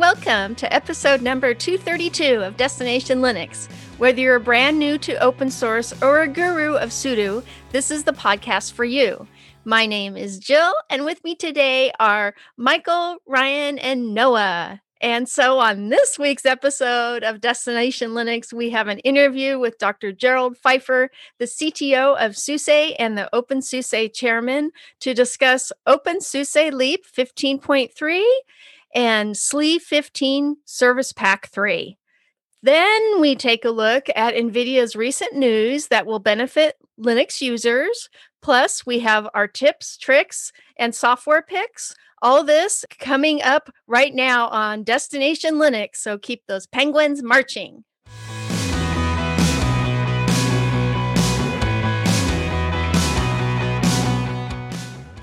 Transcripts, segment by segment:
Welcome to episode number 232 of Destination Linux. Whether you're brand new to open source or a guru of sudo, this is the podcast for you. My name is Jill, and with me today are Michael, Ryan, and Noah. And so on this week's episode of Destination Linux, we have an interview with Dr. Gerald Pfeiffer, the CTO of SUSE and the OpenSUSE chairman, to discuss OpenSUSE Leap 15.3 and SLE 15 Service Pack 3. Then we take a look at NVIDIA's recent news that will benefit Linux users. Plus, we have our tips, tricks, and software picks. All this coming up right now on Destination Linux. So keep those penguins marching.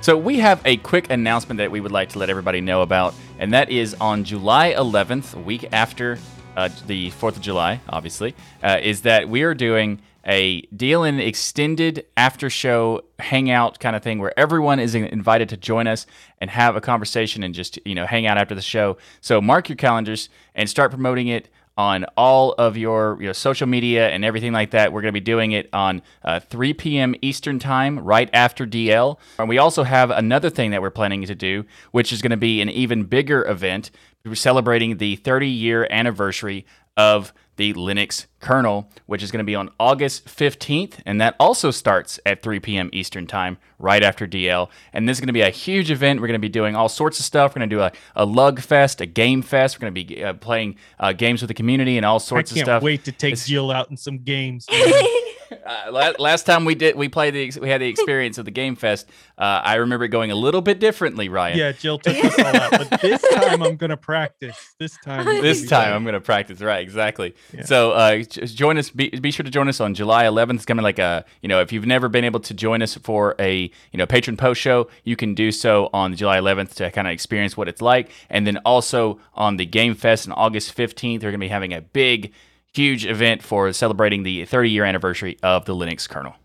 So, we have a quick announcement that we would like to let everybody know about, and that is on July 11th, a week after uh, the 4th of July, obviously, uh, is that we are doing a DLN extended after show hangout kind of thing where everyone is invited to join us and have a conversation and just you know hang out after the show. So mark your calendars and start promoting it on all of your, your social media and everything like that. We're going to be doing it on uh, 3 p.m. Eastern Time, right after DL. And we also have another thing that we're planning to do, which is going to be an even bigger event. We're celebrating the 30 year anniversary of the Linux kernel, which is going to be on August 15th. And that also starts at 3 p.m. Eastern Time, right after DL. And this is going to be a huge event. We're going to be doing all sorts of stuff. We're going to do a, a lug fest, a game fest. We're going to be uh, playing uh, games with the community and all sorts of stuff. I can't wait to take it's, Jill out in some games. Uh, last time we did, we played the, we had the experience of the Game Fest. Uh, I remember it going a little bit differently, Ryan. Yeah, Jill took us all out, but this time I'm going to practice. This time, this time I'm going to practice. Right, exactly. Yeah. So uh, join us. Be, be, sure to join us on July 11th. It's coming like a you know if you've never been able to join us for a you know patron post show, you can do so on July 11th to kind of experience what it's like, and then also on the Game Fest on August 15th, they're going to be having a big huge event for celebrating the 30 year anniversary of the Linux kernel.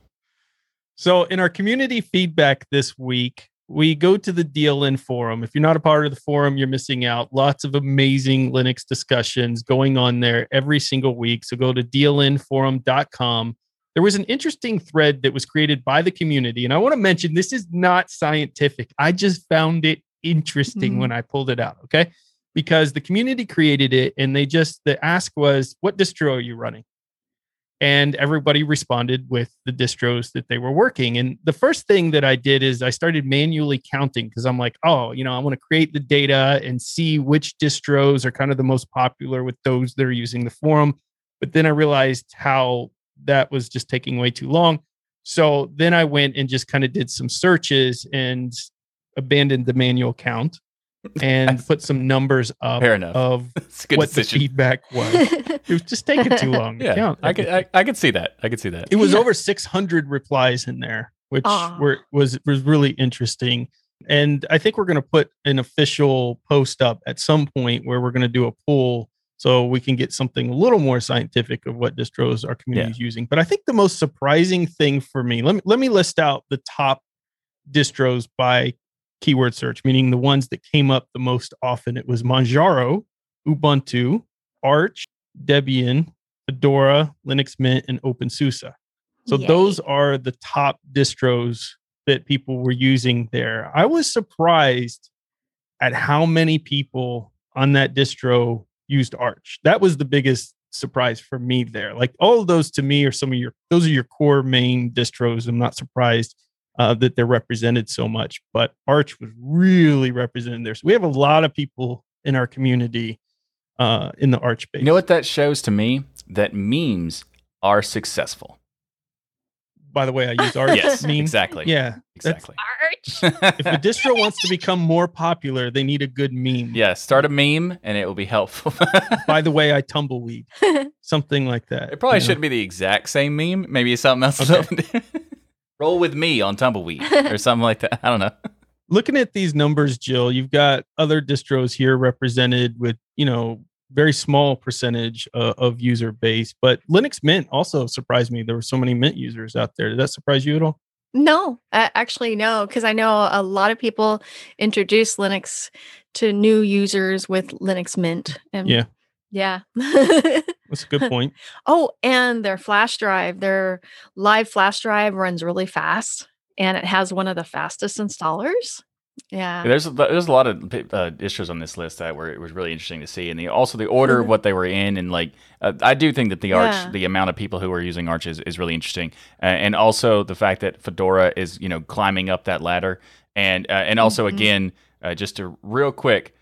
So, in our community feedback this week, we go to the DLN forum. If you're not a part of the forum, you're missing out. Lots of amazing Linux discussions going on there every single week. So, go to dlnforum.com. There was an interesting thread that was created by the community. And I want to mention this is not scientific. I just found it interesting mm-hmm. when I pulled it out. Okay because the community created it and they just the ask was what distro are you running? And everybody responded with the distros that they were working. And the first thing that i did is i started manually counting because i'm like oh you know i want to create the data and see which distros are kind of the most popular with those that are using the forum. But then i realized how that was just taking way too long. So then i went and just kind of did some searches and abandoned the manual count and put some numbers up Fair enough. of what decision. the feedback was. it was just taking too long yeah, count. I could I, I, could see that. I could see that. It was yeah. over 600 replies in there, which were was was really interesting. And I think we're going to put an official post up at some point where we're going to do a poll so we can get something a little more scientific of what distros our community is yeah. using. But I think the most surprising thing for me, let me let me list out the top distros by keyword search, meaning the ones that came up the most often. It was Manjaro, Ubuntu, Arch, Debian, Fedora, Linux Mint, and OpenSUSE. So Yay. those are the top distros that people were using there. I was surprised at how many people on that distro used Arch. That was the biggest surprise for me there. Like all of those to me are some of your those are your core main distros. I'm not surprised uh, that they're represented so much. But Arch was really represented there. So we have a lot of people in our community uh, in the Arch base. You know what that shows to me? That memes are successful. By the way, I use Arch. yes, meme. exactly. Yeah, exactly. Arch. if a distro wants to become more popular, they need a good meme. Yeah, start a meme and it will be helpful. By the way, I tumbleweed. Something like that. It probably shouldn't know? be the exact same meme. Maybe something else. Okay. Roll with me on Tumbleweed or something like that. I don't know. Looking at these numbers, Jill, you've got other distros here represented with, you know, very small percentage uh, of user base. But Linux Mint also surprised me. There were so many Mint users out there. Did that surprise you at all? No, uh, actually, no, because I know a lot of people introduce Linux to new users with Linux Mint. And yeah. Yeah. That's a good point. oh, and their flash drive, their live flash drive runs really fast and it has one of the fastest installers. Yeah. There's there's a lot of uh, distros on this list that were it was really interesting to see, and the also the order of mm-hmm. what they were in, and like uh, I do think that the Arch, yeah. the amount of people who are using Arch is, is really interesting, uh, and also the fact that Fedora is you know climbing up that ladder, and uh, and also mm-hmm. again uh, just a real quick,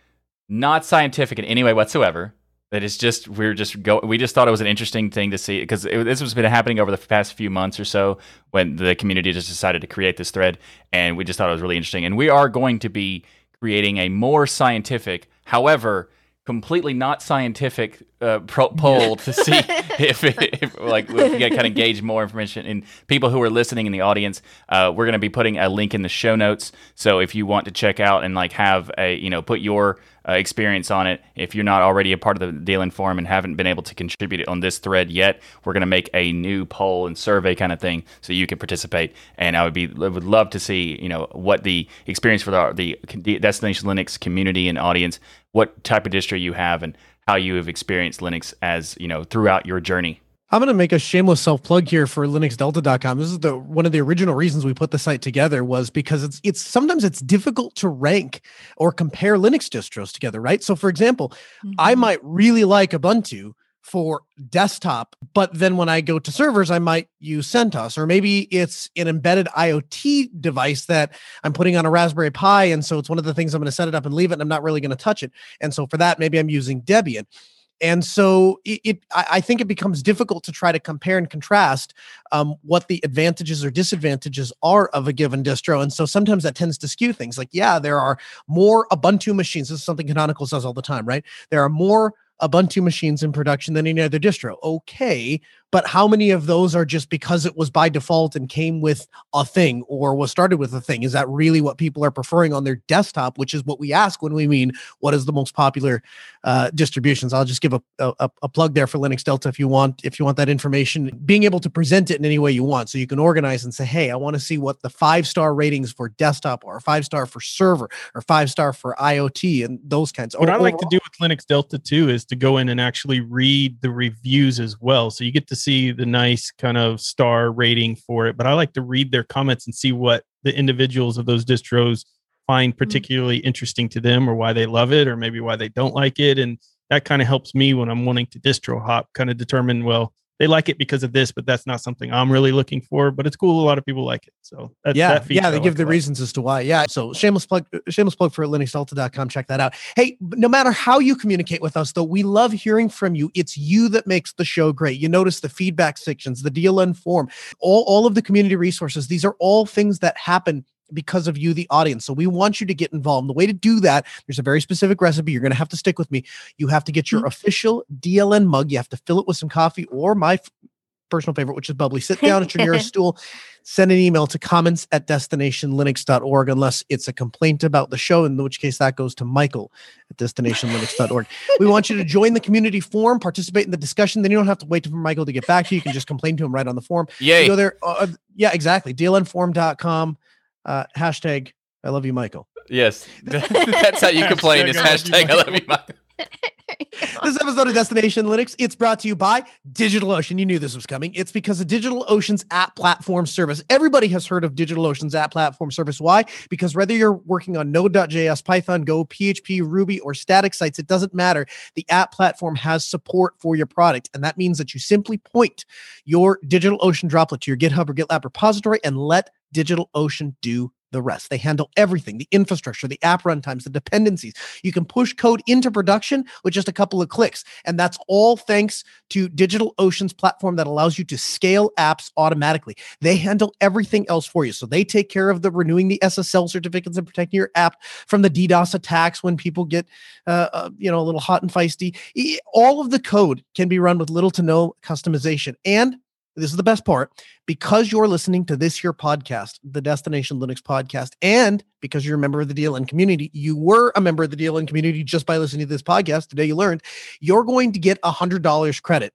not scientific in any way whatsoever, that is just we're just go we just thought it was an interesting thing to see because this has been happening over the past few months or so when the community just decided to create this thread and we just thought it was really interesting. And we are going to be creating a more scientific however completely not scientific uh, pro- poll to see if, if, like if we can kind of gauge more information. And people who are listening in the audience uh, we're going to be putting a link in the show notes. So if you want to check out and like have a you know put your uh, experience on it if you're not already a part of the DLN forum and haven't been able to contribute on this thread yet we're going to make a new poll and survey kind of thing so you can participate. And i would be would love to see you know what the experience for the, the destination linux community and audience what type of distro you have and how you have experienced Linux as, you know, throughout your journey. I'm going to make a shameless self plug here for linuxdelta.com. This is the one of the original reasons we put the site together was because it's it's sometimes it's difficult to rank or compare Linux distros together, right? So for example, mm-hmm. I might really like Ubuntu, for desktop. But then when I go to servers, I might use CentOS, or maybe it's an embedded IoT device that I'm putting on a Raspberry Pi. And so it's one of the things I'm going to set it up and leave it, and I'm not really going to touch it. And so for that, maybe I'm using Debian. And so it, it, I think it becomes difficult to try to compare and contrast um, what the advantages or disadvantages are of a given distro. And so sometimes that tends to skew things. Like, yeah, there are more Ubuntu machines. This is something Canonical says all the time, right? There are more Ubuntu machines in production than any other distro. Okay, but how many of those are just because it was by default and came with a thing or was started with a thing? Is that really what people are preferring on their desktop, which is what we ask when we mean what is the most popular uh, distributions? I'll just give a, a, a plug there for Linux Delta if you want if you want that information. Being able to present it in any way you want, so you can organize and say, hey, I want to see what the five star ratings for desktop or five star for server or five star for IoT and those kinds. Of things. What I like to do with Linux Delta too is to go in and actually read the reviews as well, so you get to see the nice kind of star rating for it, but I like to read their comments and see what the individuals of those distros find mm. particularly mm-hmm. interesting to them or why they love it or maybe why they don't like it. And that kind of helps me when I'm wanting to distro hop, kind of determine, well, they like it because of this, but that's not something I'm really looking for. But it's cool. A lot of people like it. So yeah, yeah, they I give like the reasons as to why. Yeah. So shameless plug, shameless plug for linuxdelta.com. Check that out. Hey, no matter how you communicate with us, though, we love hearing from you. It's you that makes the show great. You notice the feedback sections, the DLN forum, all, all of the community resources. These are all things that happen because of you, the audience. So we want you to get involved. the way to do that, there's a very specific recipe. You're going to have to stick with me. You have to get your mm-hmm. official DLN mug. You have to fill it with some coffee or my f- personal favorite, which is bubbly. Sit down at your nearest stool, send an email to comments at destinationlinux.org, unless it's a complaint about the show, in which case that goes to Michael at destinationlinux.org. we want you to join the community forum, participate in the discussion. Then you don't have to wait for Michael to get back to you. You can just complain to him right on the forum. Yeah. Go there. Uh, yeah, exactly. DLNforum.com uh, hashtag I love you, Michael. Yes, that's how you complain. Is hashtag I love you, Michael. this episode of Destination Linux, it's brought to you by DigitalOcean. You knew this was coming. It's because of DigitalOcean's app platform service. Everybody has heard of DigitalOcean's app platform service. Why? Because whether you're working on Node.js, Python, Go, PHP, Ruby, or static sites, it doesn't matter. The app platform has support for your product. And that means that you simply point your DigitalOcean droplet to your GitHub or GitLab repository and let DigitalOcean do the rest. They handle everything the infrastructure, the app runtimes, the dependencies. You can push code into production with just a couple of clicks. And that's all thanks to DigitalOcean's platform that allows you to scale apps automatically. They handle everything else for you. So they take care of the renewing the SSL certificates and protecting your app from the DDoS attacks when people get, uh, uh, you know, a little hot and feisty. All of the code can be run with little to no customization. And this is the best part because you're listening to this here podcast, the Destination Linux podcast, and because you're a member of the DLN community, you were a member of the DLN community just by listening to this podcast. Today you learned you're going to get a hundred dollars credit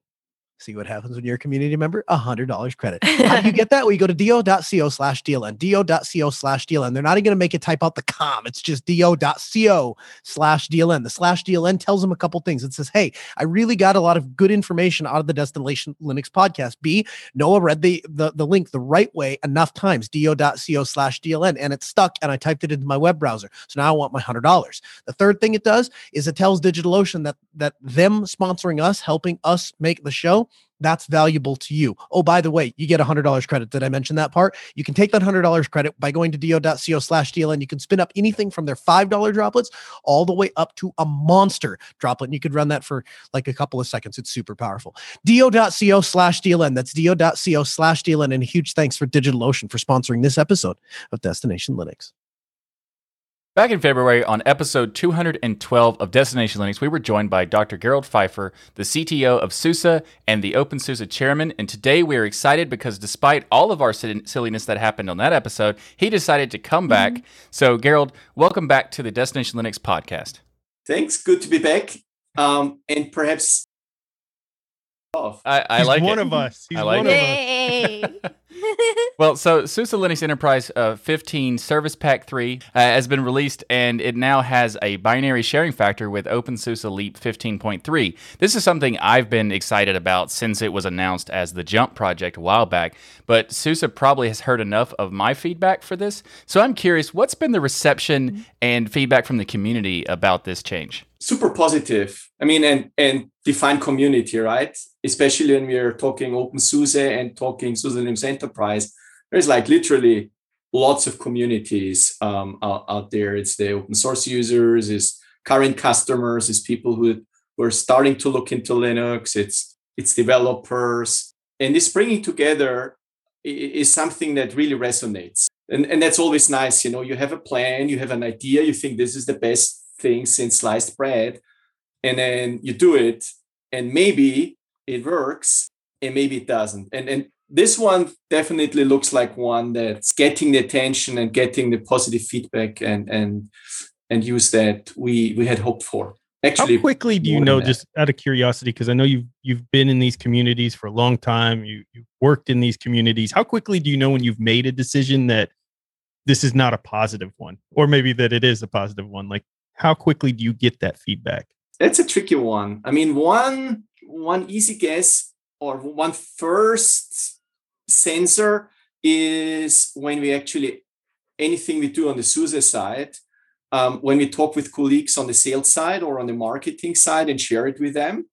See what happens when you're a community member? A hundred dollars credit. How do you get that? Well, you go to do.co slash DLN, do.co slash DLN. They're not even going to make you type out the com. It's just do.co slash DLN. The slash DLN tells them a couple things. It says, Hey, I really got a lot of good information out of the Destination Linux podcast. B, Noah read the, the, the link the right way enough times, do.co slash DLN, and it stuck. And I typed it into my web browser. So now I want my hundred dollars. The third thing it does is it tells DigitalOcean that, that them sponsoring us, helping us make the show that's valuable to you. Oh, by the way, you get $100 credit. Did I mention that part? You can take that $100 credit by going to do.co slash DLN. You can spin up anything from their $5 droplets all the way up to a monster droplet. And you could run that for like a couple of seconds. It's super powerful. do.co slash DLN. That's do.co slash DLN. And a huge thanks for DigitalOcean for sponsoring this episode of Destination Linux. Back in February, on episode 212 of Destination Linux, we were joined by Dr. Gerald Pfeiffer, the CTO of SUSE and the OpenSUSE chairman. And today we are excited because despite all of our silliness that happened on that episode, he decided to come back. Mm-hmm. So, Gerald, welcome back to the Destination Linux podcast. Thanks. Good to be back. Um, and perhaps off. I, I like one it. of us. He's I like one Yay. of us. well, so SUSE Linux Enterprise uh, 15 Service Pack 3 uh, has been released, and it now has a binary sharing factor with OpenSUSE Leap 15.3. This is something I've been excited about since it was announced as the Jump project a while back. But SUSE probably has heard enough of my feedback for this, so I'm curious, what's been the reception and feedback from the community about this change? Super positive. I mean, and and define community, right? Especially when we're talking OpenSUSE and talking SUSE Enterprise, there's like literally lots of communities um, out, out, there. It's the open source users, it's current customers, it's people who who are starting to look into Linux, it's it's developers, and this bringing together is something that really resonates. And, and that's always nice. You know, you have a plan, you have an idea, you think this is the best thing in sliced bread and then you do it and maybe it works and maybe it doesn't. And and this one definitely looks like one that's getting the attention and getting the positive feedback and and and use that we we had hoped for. Actually how quickly do you know just out of curiosity because i know you've you've been in these communities for a long time you you've worked in these communities. How quickly do you know when you've made a decision that this is not a positive one or maybe that it is a positive one? Like how quickly do you get that feedback? That's a tricky one. I mean, one one easy guess or one first sensor is when we actually anything we do on the SUSE side, um, when we talk with colleagues on the sales side or on the marketing side and share it with them,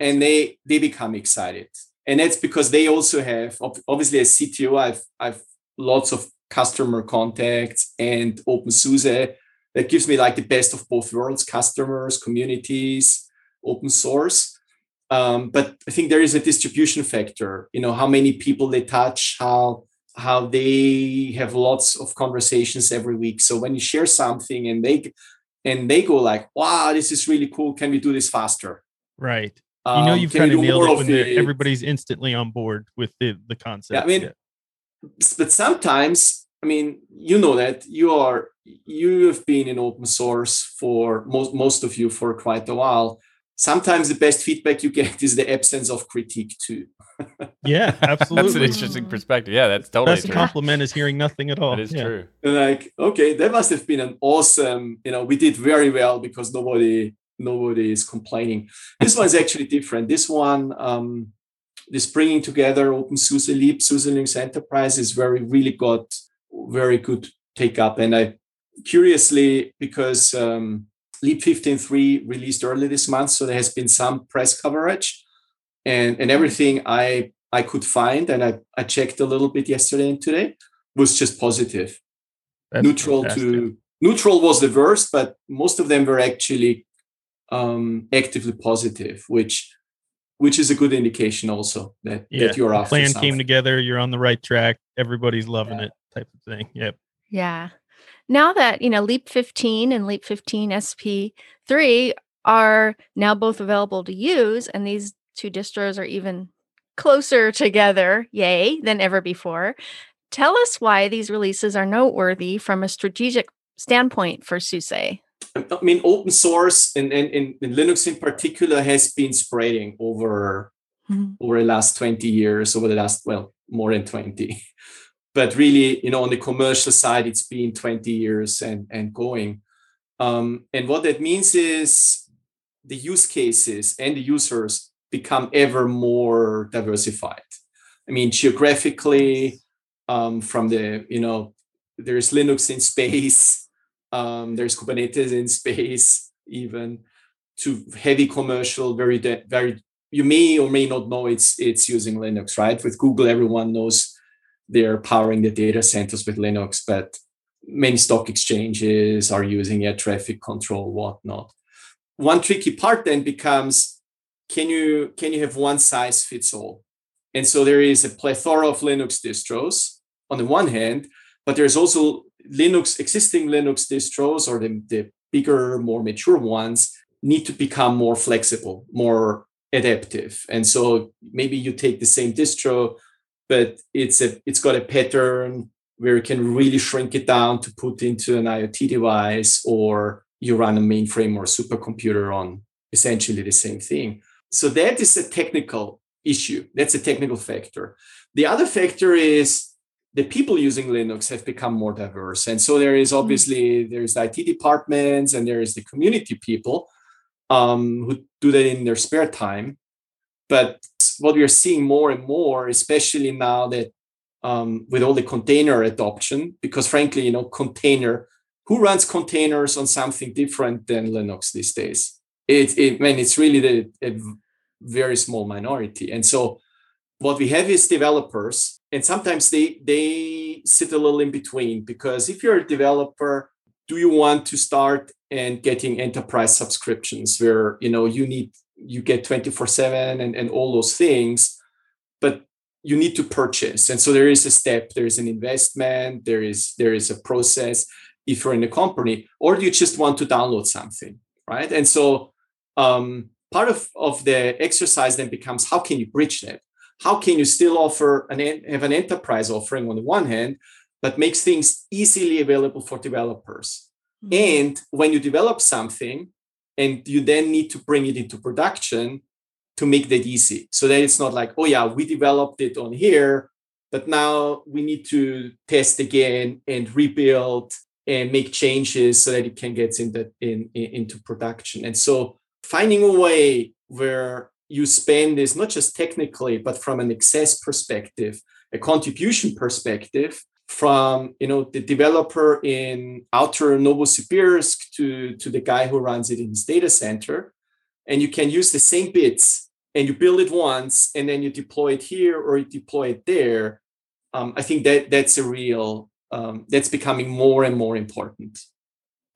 and they they become excited. And that's because they also have obviously as CTO, I've I've lots of customer contacts and open OpenSUSE that gives me like the best of both worlds customers communities open source. Um, but i think there is a distribution factor you know how many people they touch how how they have lots of conversations every week. So when you share something and they and they go like wow this is really cool. Can we do this faster? Right. You know um, you've kind of nailed it when it? everybody's instantly on board with the the concept. Yeah, i mean yeah. but sometimes i mean you know that you are you have been in open source for most most of you for quite a while. Sometimes the best feedback you get is the absence of critique too. Yeah absolutely that's an interesting perspective. Yeah that's totally best true. compliment is hearing nothing at all. That is yeah. true. Like okay that must have been an awesome you know we did very well because nobody nobody is complaining. This one's actually different. This one um this bringing together OpenSUSE Leap, SUSE Linux Enterprise is very really got very good take up. And I curiously, because um, Leap 15.3 released early this month, so there has been some press coverage and, and everything I I could find, and I, I checked a little bit yesterday and today, was just positive. That's neutral fantastic. to neutral was the worst, but most of them were actually um, actively positive, which which is a good indication also that, yeah, that you're off. Plan came together, you're on the right track, everybody's loving yeah. it, type of thing. Yep. Yeah now that you know leap 15 and leap 15 sp3 are now both available to use and these two distros are even closer together yay than ever before tell us why these releases are noteworthy from a strategic standpoint for SUSE. I mean, open source and, and, and, Linux in particular has been spreading over mm-hmm. over the last 20 years, over the last, well, more than 20. But really, you know, on the commercial side, it's been 20 years and, and going. Um, and what that means is the use cases and the users become ever more diversified. I mean, geographically, um, from the, you know, there's Linux in space, um, there's Kubernetes in space, even to heavy commercial, very, very, you may or may not know it's it's using Linux, right? With Google, everyone knows they're powering the data centers with Linux, but many stock exchanges are using air traffic control, whatnot. One tricky part then becomes can you can you have one size fits all? And so there is a plethora of Linux distros on the one hand, but there's also Linux existing Linux distros or the, the bigger, more mature ones need to become more flexible, more adaptive. And so maybe you take the same distro, but it's a it's got a pattern where you can really shrink it down to put into an IoT device, or you run a mainframe or a supercomputer on essentially the same thing. So that is a technical issue. That's a technical factor. The other factor is the people using Linux have become more diverse. And so there is hmm. obviously there's the IT departments and there is the community people um, who do that in their spare time. But what we are seeing more and more, especially now that um, with all the container adoption, because frankly, you know, container, who runs containers on something different than Linux these days? It, it mean, it's really the a very small minority. And so what we have is developers, and sometimes they they sit a little in between because if you're a developer, do you want to start and getting enterprise subscriptions where you know you need you get 24 7 and, and all those things but you need to purchase. And so there is a step there is an investment there is there is a process if you're in a company or do you just want to download something right? And so um, part of, of the exercise then becomes how can you bridge that? How can you still offer an have an enterprise offering on the one hand but makes things easily available for developers? Mm-hmm. and when you develop something and you then need to bring it into production to make that easy. So that it's not like oh yeah we developed it on here but now we need to test again and rebuild and make changes so that it can get in in, in, into production. And so finding a way where you spend is not just technically but from an access perspective a contribution perspective from you know the developer in outer Novosibirsk to to the guy who runs it in his data center, and you can use the same bits and you build it once and then you deploy it here or you deploy it there. Um, I think that that's a real um, that's becoming more and more important.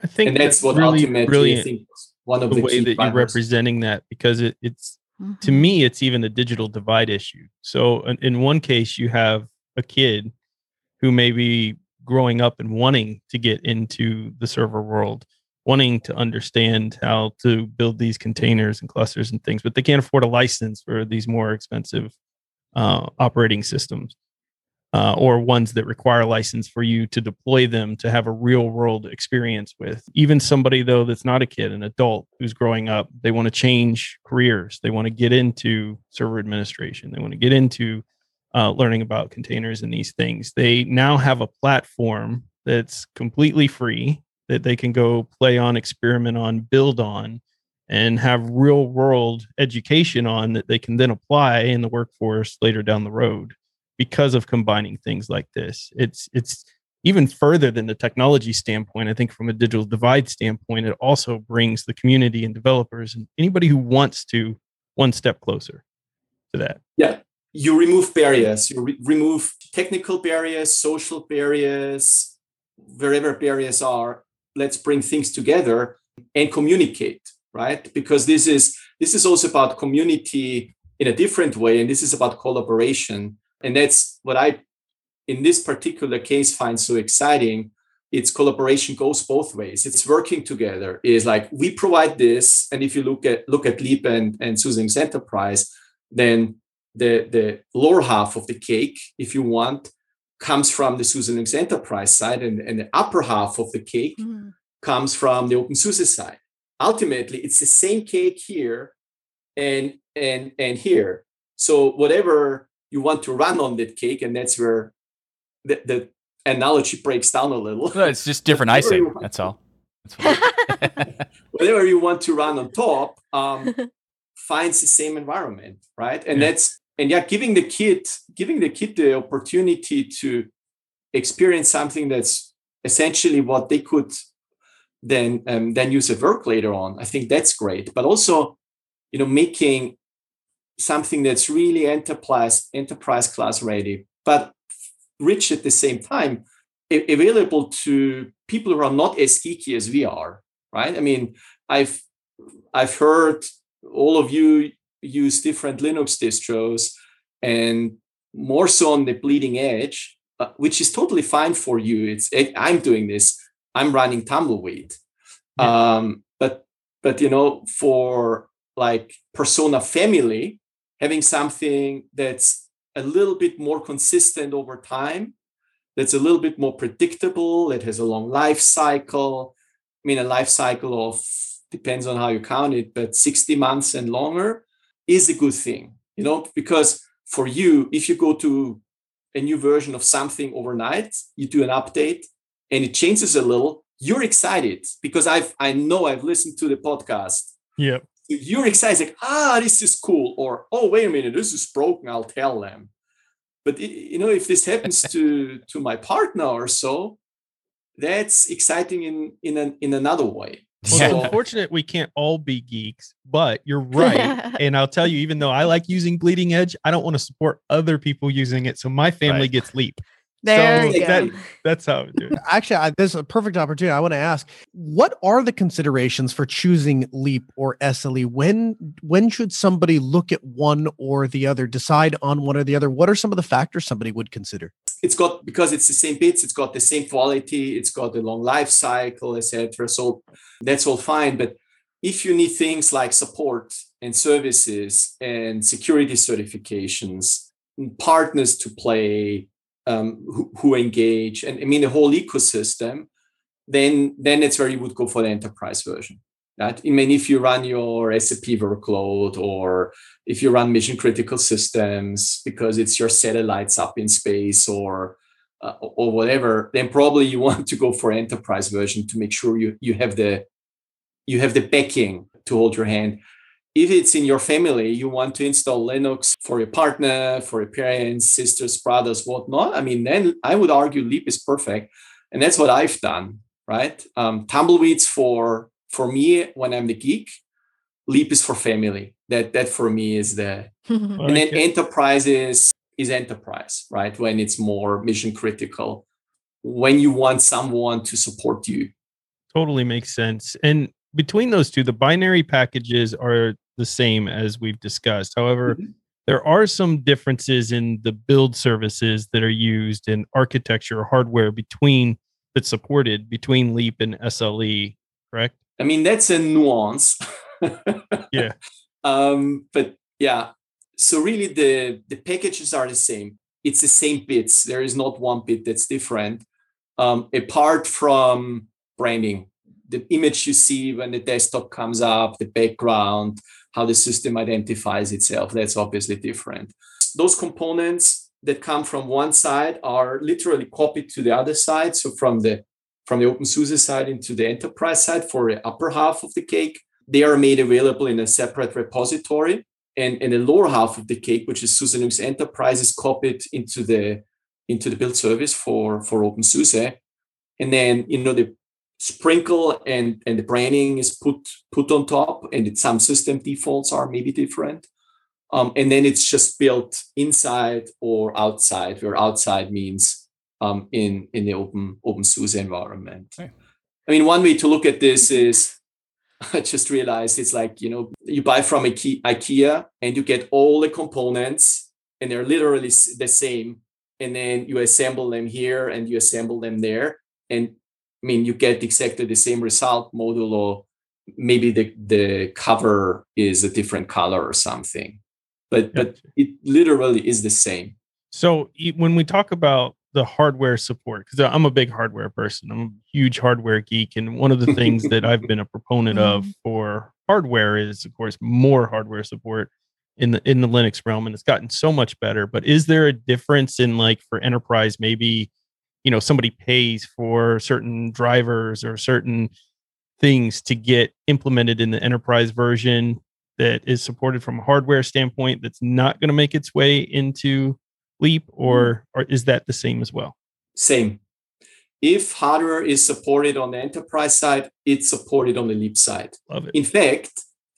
I think and that's, that's what really ultimately brilliant. I think one of the, the way that you're representing that because it, it's mm-hmm. to me it's even a digital divide issue. So in, in one case you have a kid who may be growing up and wanting to get into the server world, wanting to understand how to build these containers and clusters and things, but they can't afford a license for these more expensive uh, operating systems. Uh, or ones that require a license for you to deploy them to have a real world experience with. Even somebody, though, that's not a kid, an adult who's growing up, they want to change careers. They want to get into server administration. They want to get into uh, learning about containers and these things. They now have a platform that's completely free that they can go play on, experiment on, build on, and have real world education on that they can then apply in the workforce later down the road because of combining things like this. It's it's even further than the technology standpoint. I think from a digital divide standpoint, it also brings the community and developers and anybody who wants to one step closer to that. Yeah, you remove barriers. You re- remove technical barriers social barriers wherever barriers are let's bring things together and communicate right? Because this is this is also about community in a different way and this is about collaboration. And that's what i in this particular case find so exciting. It's collaboration goes both ways. It's working together. Is like we provide this and if you look at look at leap and and SUSE Linux Enterprise then the, the lower half of the cake, if you want, comes from the SUSE Linux enterprise side, and, and the upper half of the cake mm-hmm. comes from the OpenSUSE side. Ultimately, it's the same cake here and and and here. So whatever you want to run on that cake, and that's where the, the analogy breaks down a little. No, it's just different icing. That's all. That's whatever you want to run on top um, finds the same environment, right? And yeah. that's and yeah, giving the kid giving the kid the opportunity to experience something that's essentially what they could then um, then use at work later on. I think that's great, but also you know making something that's really enterprise enterprise class ready, but rich at the same time, available to people who are not as geeky as we are. Right? I mean, I've I've heard all of you use different Linux distros, and more so on the bleeding edge, uh, which is totally fine for you. It's I'm doing this. I'm running Tumbleweed. Yeah. Um, but but you know, for like persona family, having something that's a little bit more consistent over time, that's a little bit more predictable, that has a long life cycle. I mean, a life cycle of depends on how you count it, but 60 months and longer is a good thing, you know, because for you, if you go to a new version of something overnight, you do an update and it changes a little, you're excited because I've I know I've listened to the podcast. Yeah you're excited, like, ah, this is cool, or oh, wait a minute, this is broken. I'll tell them. But you know, if this happens to to my partner or so, that's exciting in in an, in another way. Well, so, unfortunate we can't all be geeks, but you're right. and I'll tell you, even though I like using Bleeding Edge, I don't want to support other people using it. So my family right. gets Leap. There so you that, go. That's how it is. Actually, I, this is a perfect opportunity. I want to ask, what are the considerations for choosing Leap or SLE? When when should somebody look at one or the other, decide on one or the other? What are some of the factors somebody would consider? It's got because it's the same bits, it's got the same quality, it's got a long life cycle, etc. So that's all fine. But if you need things like support and services and security certifications, partners to play, um, who, who, engage and I mean the whole ecosystem, then then it's where you would go for the enterprise version. Right? I mean, if you run your SAP workload or if you run mission critical systems because it's your satellites up in space or uh, or whatever, then probably you want to go for enterprise version to make sure you you have the you have the backing to hold your hand if it's in your family, you want to install Linux for your partner, for your parents, sisters, brothers, whatnot. I mean, then I would argue Leap is perfect, and that's what I've done. Right? Um, Tumbleweeds for for me when I'm the geek. Leap is for family. That that for me is the and then enterprise is is enterprise, right? When it's more mission critical, when you want someone to support you. Totally makes sense. And between those two, the binary packages are the same as we've discussed. However, mm-hmm. there are some differences in the build services that are used in architecture or hardware between that's supported between Leap and SLE, correct? I mean, that's a nuance. yeah. Um, but yeah, so really the the packages are the same. It's the same bits. There is not one bit that's different. Um, apart from branding, the image you see when the desktop comes up, the background, how the system identifies itself. That's obviously different. Those components that come from one side are literally copied to the other side. So from the from the OpenSUSE side into the enterprise side for the upper half of the cake, they are made available in a separate repository. And, and the lower half of the cake, which is SUSE Linux Enterprise, is copied into the into the build service for for OpenSUSE. And then you know the sprinkle and and the branding is put put on top and some system defaults are maybe different um, and then it's just built inside or outside where outside means um, in in the open open source environment. I mean one way to look at this is i just realized it's like you know you buy from ikea and you get all the components and they're literally the same. And then you assemble them here and you assemble them there. And I mean, you get exactly the same result modulo maybe the, the cover is a different color or something. But but it literally is the same. So when we talk about the hardware support, because I'm a big hardware person, I'm a huge hardware geek, and one of the things that I've been a proponent of mm-hmm. for hardware is, of course, more hardware support. in the in the Linux realm, and it's gotten so much better. But is there a difference in like for enterprise, maybe you know somebody pays for certain drivers or certain things to get implemented in the enterprise version that is supported from a hardware standpoint that's not going to make its way into Leap, or, or is that the same as well? Same. If hardware is supported on the enterprise side, it's supported on the Leap side. Love it. In fact,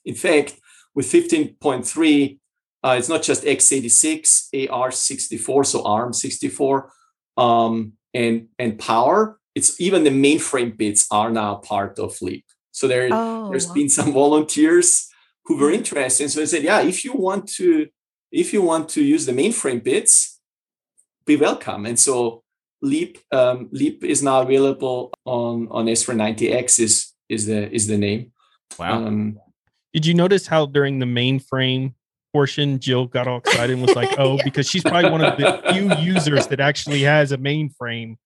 in fact, with 15.3, uh, it's not just x86, AArch64, so ARM64, um, and and Power. It's even the mainframe bits are now part of Leap. So there, oh, there's wow. been some volunteers who were interested. So I said, yeah, if you want to, if you want to use the mainframe bits, be welcome. And so Leap um, Leap is now available on on s390x is is the is the name. Wow. Um, Did you notice how during the mainframe portion, Jill got all excited and was like, "Oh," because she's probably one of the few users that actually has a mainframe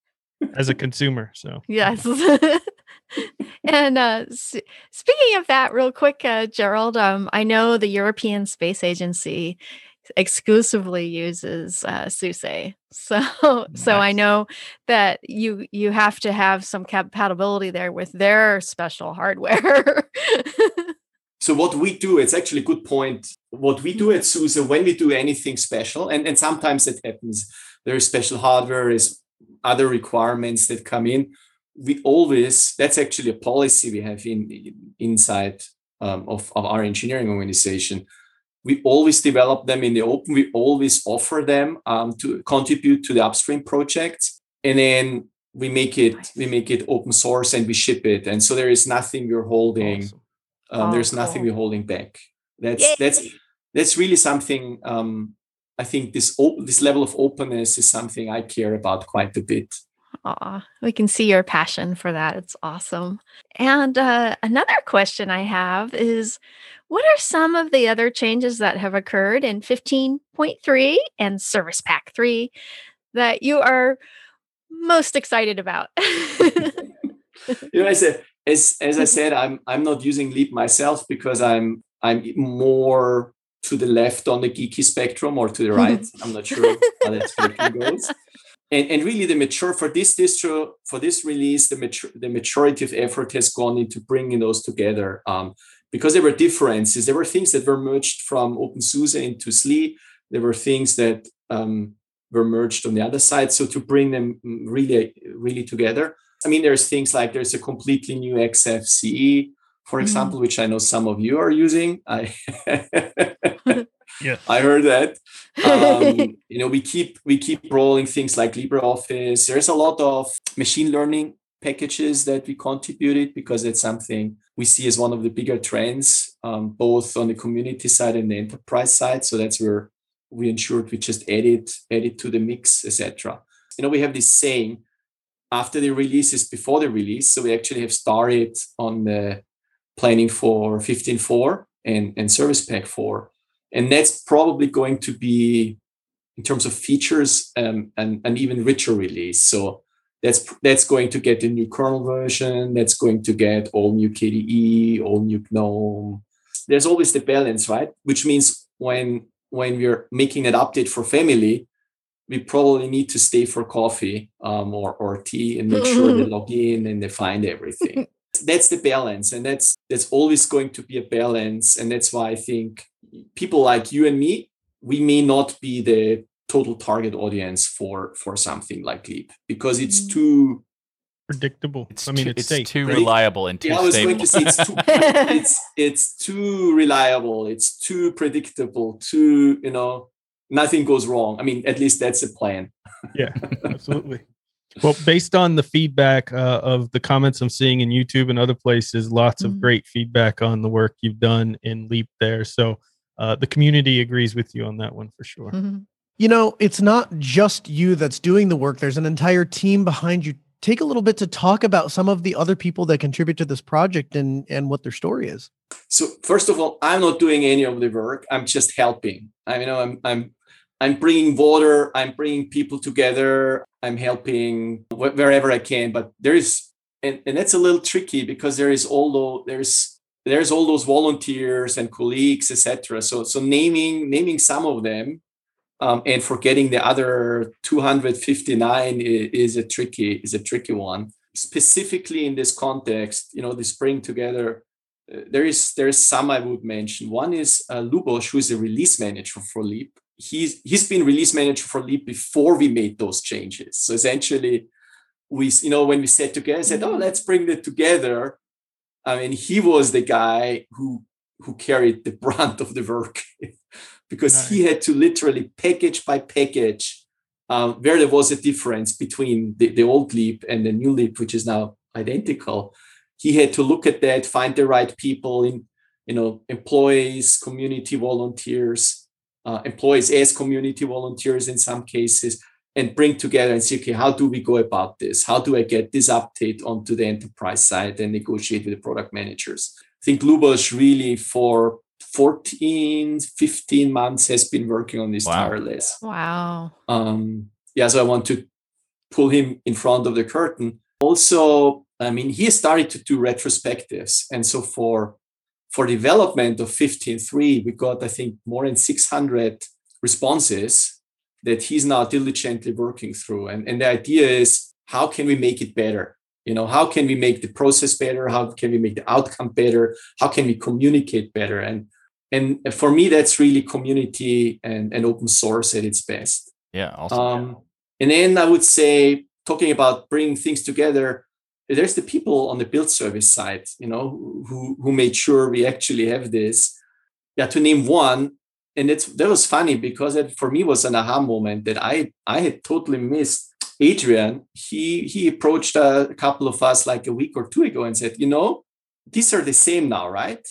as a consumer. So yes. and uh, s- speaking of that, real quick, uh, Gerald, um, I know the European Space Agency exclusively uses uh, SUSE. So, nice. so I know that you you have to have some compatibility there with their special hardware. so what we do, it's actually a good point. What we do at SUSE when we do anything special, and, and sometimes it happens, there is special hardware, is other requirements that come in. We always, that's actually a policy we have in inside um, of, of our engineering organization we always develop them in the open. We always offer them um, to contribute to the upstream projects, and then we make it we make it open source and we ship it. And so there is nothing we're holding. Awesome. Um, oh, there's cool. nothing we're holding back. That's Yay. that's that's really something. Um, I think this op- this level of openness is something I care about quite a bit. Aw, we can see your passion for that. It's awesome. And uh, another question I have is what are some of the other changes that have occurred in 15.3 and Service Pack 3 that you are most excited about? you know, I said, as, as I said, I'm I'm not using Leap myself because I'm I'm more to the left on the geeky spectrum or to the right. I'm not sure how that spectrum goes and, and really the mature for this distro for this release the mature the maturity of effort has gone into bringing those together um, because there were differences there were things that were merged from OpenSUSE into SLE there were things that um, were merged on the other side so to bring them really really together i mean there's things like there's a completely new xfce for mm-hmm. example mm-hmm. which i know some of you are using i yeah. I heard that. Um, you know we keep we keep rolling things like libreoffice. There's a lot of machine learning packages that we contributed because it's something we see as one of the bigger trends um, both on the community side and the enterprise side. So that's where we ensured we just added added to the mix etc you know we have this saying after the release is before the release. So we actually have started on the planning for 15.4 and, and service pack 4 and that's probably going to be in terms of features um, an, an even richer release. So that's that's going to get a new kernel version. That's going to get all new kde all new gnome. There's always the balance right? Which means when when we're making an update for family we probably need to stay for coffee um, or, or tea and make sure they log in and they find everything. That's the balance and that's that's always going to be a balance and that's why i think people like you and me, we may not be the total target audience for for something like Leap because it's mm. too predictable. It's I mean, too, it's, it's too reliable and too yeah, I was stable. going to say it's too, it's, it's too reliable. It's too predictable. Too you know, nothing goes wrong. I mean, at least that's the plan. yeah, absolutely. Well, based on the feedback uh, of the comments I'm seeing in YouTube and other places, lots mm-hmm. of great feedback on the work you've done in Leap there. So uh, the community agrees with you on that one for sure. Mm-hmm. You know, it's not just you that's doing the work. There's an entire team behind you. Take a little bit to talk about some of the other people that contribute to this project and and what their story is. So first of all, I'm not doing any of the work. I'm just helping. I you know I'm I'm I'm bringing water. I'm bringing people together. I'm helping wherever I can. But there is and, and that's a little tricky because there is although there's there's all those volunteers and colleagues, etc. So so naming naming some of them um, and forgetting the other 259 is, a tricky is a tricky one. Specifically in this context, you know, this bring together. Uh, there is there is some I would mention. One is uh, Lubos, who is a release manager for Leap. He's he's been release manager for Leap before we made those changes. So essentially, we you know when we sat together, said, "Oh, let's bring it together." I mean, he was the guy who who carried the brunt of the work because he had to literally package by package um, where there was a difference between the, the old leap and the new leap, which is now identical. He had to look at that, find the right people in, you know, employees, community volunteers, uh, employees as community volunteers in some cases, and bring together and say, okay, how do we go about this? How do I get this update onto the enterprise side and negotiate with the product managers? I think Lubos really for 14, 15 months has been working on this wow. tireless. Wow. Um, yeah, so I want to pull him in front of the curtain. Also, I mean, he started to do retrospectives. And so for for development of 15.3, we got, I think, more than 600 responses that he's now diligently working through. And, and the idea is how can we make it better? you know how can we make the process better how can we make the outcome better how can we communicate better and and for me that's really community and, and open source at its best yeah awesome. um, and then i would say talking about bringing things together there's the people on the build service side you know who who made sure we actually have this yeah to name one and it's that was funny because it for me was an aha moment that i i had totally missed Adrian, he he approached a couple of us like a week or two ago and said, you know, these are the same now, right?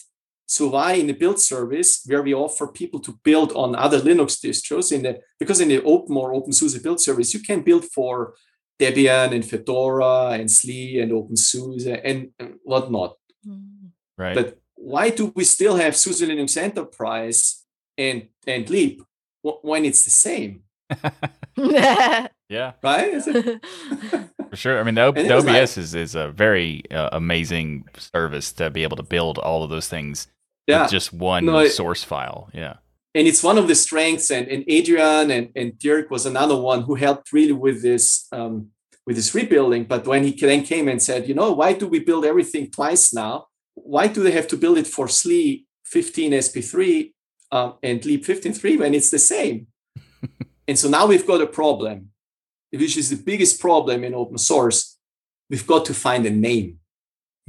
So why in the build service where we offer people to build on other Linux distros in the because in the open or OpenSUSE build service you can build for Debian and Fedora and SLE and OpenSUSE and whatnot. Mm. Right. But why do we still have SUSE Linux Enterprise and and Leap when it's the same? Yeah. Right? For sure. I mean, the, the OBS like, is, is a very uh, amazing service to be able to build all of those things yeah. with just one no, source file. Yeah. And it's one of the strengths. And, and Adrian and, and Dirk was another one who helped really with this um, with this rebuilding. But when he then came and said, you know, why do we build everything twice now? Why do they have to build it for SLE 15 SP3 um, and Leap 15.3 when it's the same? and so now we've got a problem which is the biggest problem in open source, we've got to find a name.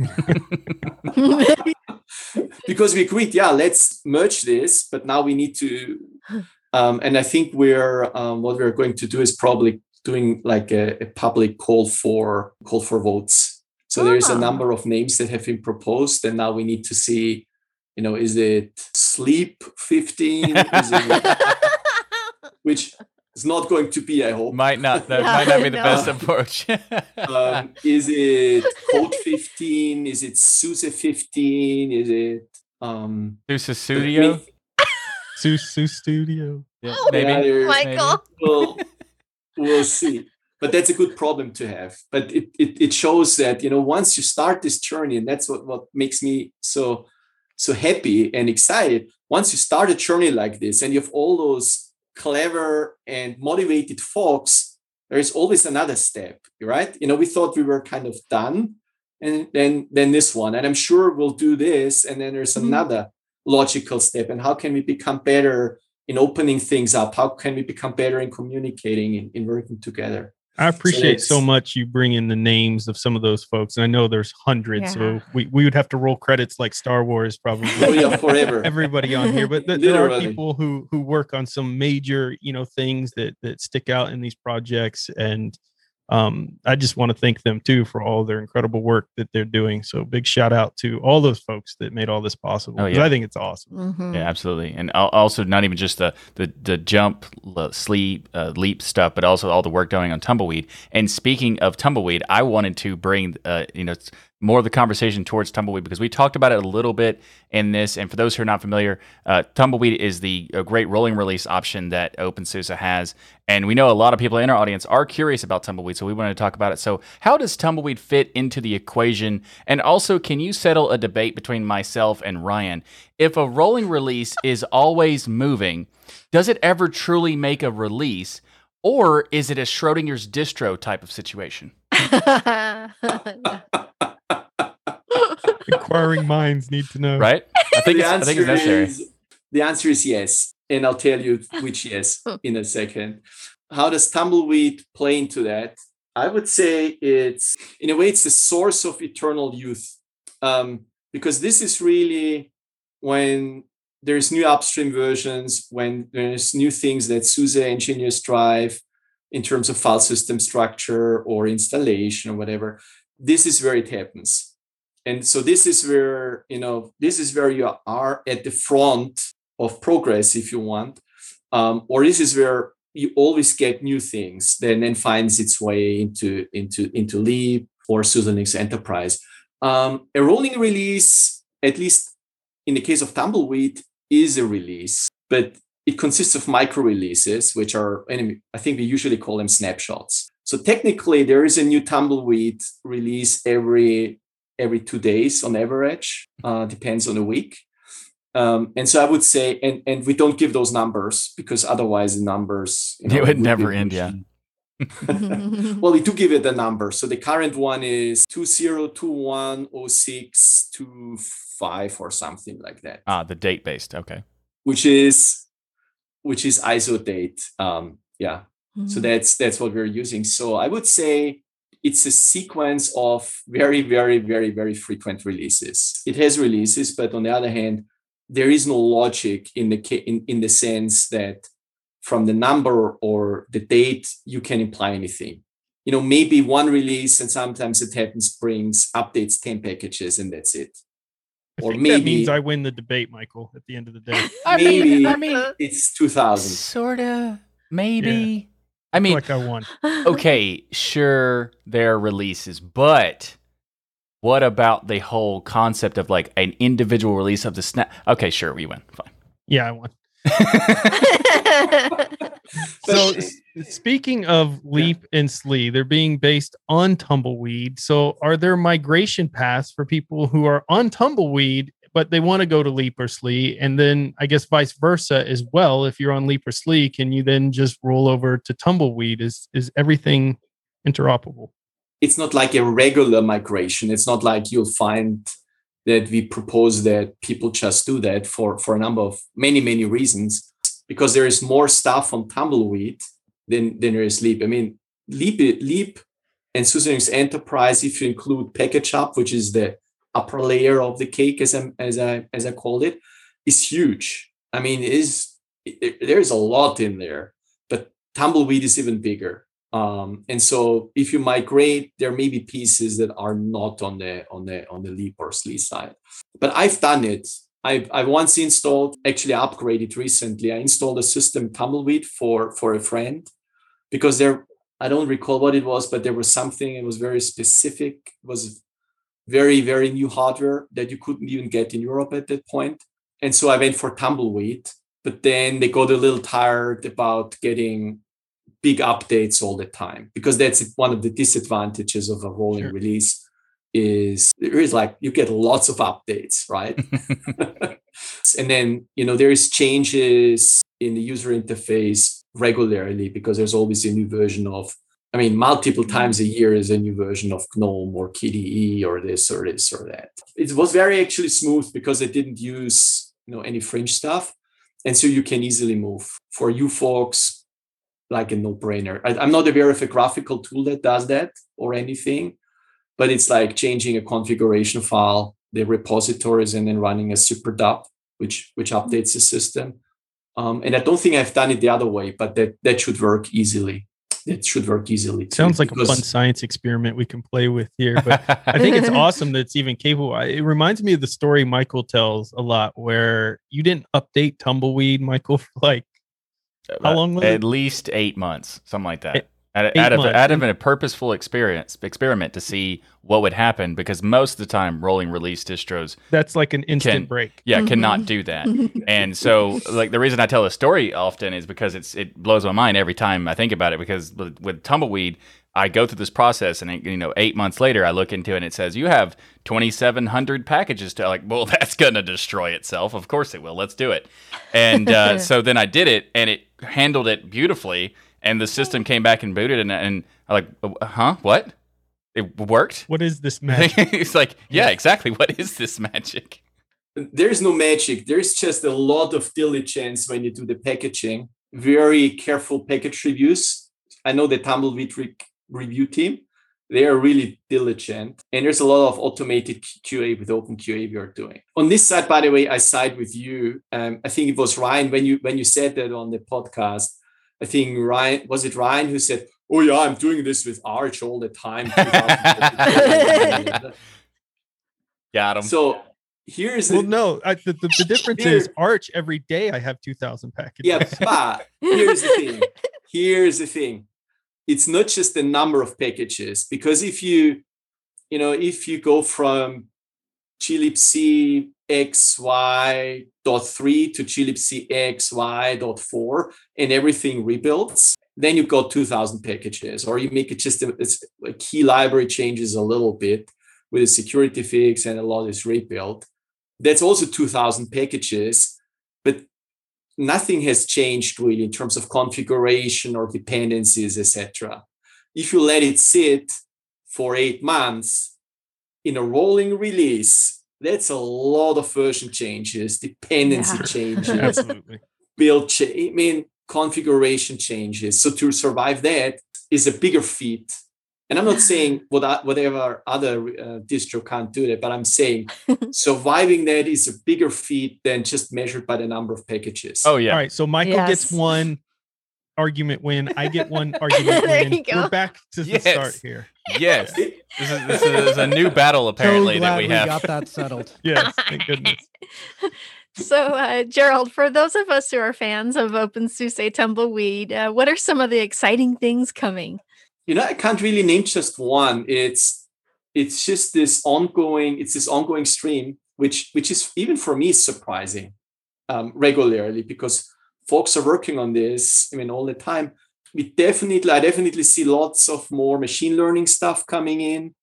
because we agreed, yeah, let's merge this, but now we need to. Um, and I think we're um, what we're going to do is probably doing like a, a public call for call for votes. So there's a ah. number of names that have been proposed, and now we need to see, you know, is it Sleep 15? which is not going to be, I hope. Might not. That yeah, might not be the no. best approach. um, is it Code 15? Is it SUSE 15? Is it um SUSE Studio? SUSE Studio. Yeah, oh, maybe. Michael. We'll, we'll see. But that's a good problem to have. But it, it it shows that you know once you start this journey, and that's what what makes me so so happy and excited. Once you start a journey like this, and you have all those clever and motivated folks, there is always another step, right? You know, we thought we were kind of done, and then then this one, and I'm sure we'll do this, and then there's mm-hmm. another logical step. And how can we become better in opening things up? How can we become better in communicating, in, in working together? I appreciate so, so, much you bring in the names of some of those folks. And I know there's hundreds, yeah. so we, we would have to roll credits like Star Wars probably. oh yeah, forever. Everybody on here, but th- there are people who who work on some major you know things that that stick out in these projects, and um, I just want to thank them too for all their incredible work that they're doing. So big shout out to all those folks that made all this possible. Oh, yeah. I think it's awesome. Mm-hmm. Yeah, absolutely. And also not even just the the, the jump, sleep, uh, leap stuff, but also all the work going on tumbleweed. And speaking of tumbleweed, I wanted to bring uh, you know more of the conversation towards tumbleweed because we talked about it a little bit in this. And for those who are not familiar, uh, tumbleweed is the great rolling release option that OpenSUSE has. And we know a lot of people in our audience are curious about tumbleweed, so we wanted to talk about it. So, how does tumbleweed fit into the equation? And also, can you settle a debate between myself and Ryan? If a rolling release is always moving, does it ever truly make a release? Or is it a Schrodinger's distro type of situation? Inquiring minds need to know. Right? I think, it's, I think it's necessary. Is, the answer is yes. And I'll tell you which yes in a second. How does tumbleweed play into that? I would say it's, in a way, it's the source of eternal youth. Um, because this is really when there's new upstream versions, when there's new things that SUSE engineers drive in terms of file system structure or installation or whatever. This is where it happens and so this is where you know this is where you are at the front of progress if you want. Um, or this is where you always get new things then then finds its way into into into leap or SUSE Linux enterprise. Um, a rolling release at least in the case of tumbleweed is a release but it consists of micro releases which are i think we usually call them snapshots. So technically there is a new tumbleweed release every every two days on average, uh, depends on the week. Um, and so I would say, and, and we don't give those numbers because otherwise the numbers you know, it would, would never end. Yeah. well, we do give it a number. So the current one is 20210625 or something like that. Ah, the date based. Okay. Which is which is ISO date. Um, yeah. Mm-hmm. So that's that's what we're using. So I would say it's a sequence of very, very, very, very frequent releases. It has releases, but on the other hand, there is no logic in the in, in the sense that from the number or the date you can imply anything. You know, maybe one release and sometimes it happens brings updates 10 packages and that's it. I or maybe that means I win the debate, Michael, at the end of the day. maybe I mean, it's 2000. Sort of, maybe. I mean, like I won. okay, sure, there are releases, but what about the whole concept of like an individual release of the snap? Okay, sure, we win. Fine. Yeah, I won. so speaking of leap yeah. and SLE they're being based on tumbleweed so are there migration paths for people who are on tumbleweed but they want to go to Leap or SLE. And then I guess vice versa as well. If you're on Leap or SLE, can you then just roll over to Tumbleweed? Is is everything interoperable? It's not like a regular migration. It's not like you'll find that we propose that people just do that for, for a number of many, many reasons, because there is more stuff on Tumbleweed than, than there is Leap. I mean, Leap, Leap and SUSE Enterprise, if you include Package Hub, which is the upper layer of the cake, as I as I as I called it, is huge. I mean, is there's a lot in there, but tumbleweed is even bigger. Um, and so if you migrate, there may be pieces that are not on the on the on the leap or SLE side. But I've done it. I've, I once installed, actually upgraded recently. I installed a system tumbleweed for for a friend because there I don't recall what it was, but there was something. It was very specific. It was very, very new hardware that you couldn't even get in Europe at that point. And so I went for Tumbleweed, but then they got a little tired about getting big updates all the time because that's one of the disadvantages of a rolling sure. release is there is like you get lots of updates right and then you know there is changes in the user interface regularly because there's always a new version of I mean, multiple mm-hmm. times a year is a new version of GNOME or KDE or this or this or that. It was very actually smooth because it didn't use you know any fringe stuff, and so you can easily move. For you folks, like a no-brainer. I, I'm not aware of a graphical tool that does that or anything, but it's like changing a configuration file, the repositories, and then running a zypper dup, which which mm-hmm. updates the system. Um, and I don't think I've done it the other way, but that that should work easily it should work easily. Too, Sounds like a fun science experiment we can play with here. But I think it's awesome that it's even capable. It reminds me of the story Michael tells a lot, where you didn't update Tumbleweed, Michael, for like how uh, long? At it? least eight months, something like that. Out, out of out of a purposeful experience experiment to see what would happen because most of the time rolling release distros that's like an instant can, break yeah mm-hmm. cannot do that and so like the reason i tell a story often is because it's it blows my mind every time i think about it because with, with tumbleweed I go through this process, and you know, eight months later, I look into it, and it says you have 2,700 packages to like. Well, that's gonna destroy itself. Of course it will. Let's do it. And uh, so then I did it, and it handled it beautifully. And the system came back and booted, and and I like, uh, huh? What? It worked. What is this magic? it's like, yeah, exactly. What is this magic? There's no magic. There's just a lot of diligence when you do the packaging. Very careful package reviews. I know the Tumbleweed review team they are really diligent and there's a lot of automated qa with open qa we are doing on this side by the way i side with you um, i think it was ryan when you when you said that on the podcast i think ryan was it ryan who said oh yeah i'm doing this with arch all the time got him so here's well, no, I, the, the, the, difference here, is Arch every day I have 2,000 packages. Yeah, but here's the thing. Here's the thing it's not just the number of packages because if you you know if you go from glibc xy dot three to glibc xy dot four and everything rebuilds then you've got 2000 packages or you make it just a, a key library changes a little bit with a security fix and a lot is rebuilt that's also 2000 packages but nothing has changed really in terms of configuration or dependencies, etc. If you let it sit for eight months in a rolling release, that's a lot of version changes, dependency yeah. changes, Absolutely. build change. I mean, configuration changes. So to survive that is a bigger feat and I'm not saying what, whatever other uh, distro can't do that, but I'm saying surviving that is a bigger feat than just measured by the number of packages. Oh yeah. All right. So Michael yes. gets one argument win. I get one argument win. We're back to yes. the start here. Yes. this, is, this is a new battle apparently so that we, we have. got that settled. yes. Thank goodness. So, uh, Gerald, for those of us who are fans of OpenSUSE Tumbleweed, uh, what are some of the exciting things coming? you know, I can't really name just one. It's it's just this ongoing, it's this ongoing stream, which which is even for me surprising um, regularly because folks are working on this. I mean, all the time. We definitely, I definitely see lots of more machine learning stuff coming in.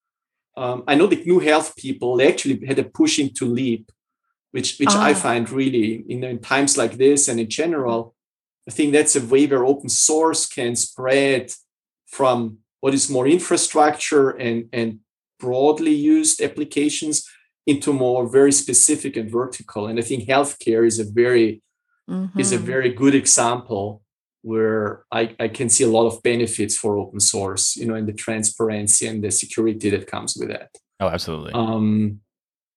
Um, I know the GNU Health people they actually had a push into Leap, which which I ah. find really you know in times like this and in general, I think that's a way where open source can spread from what is more infrastructure and, and broadly used applications into more very specific and vertical. And I think healthcare is a very mm-hmm. is a mm-hmm. very good example where I, I can see a lot of benefits for open source, you know, and the transparency and the security that comes with that. Oh, absolutely. Um,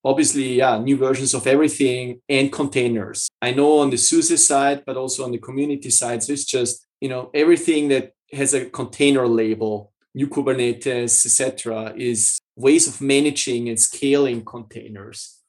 obviously, yeah, new versions of everything and containers. I know on the SUSE side, but also on the community side, so it's just, you know, everything that has a container label, new Kubernetes, etc., is ways of managing and scaling containers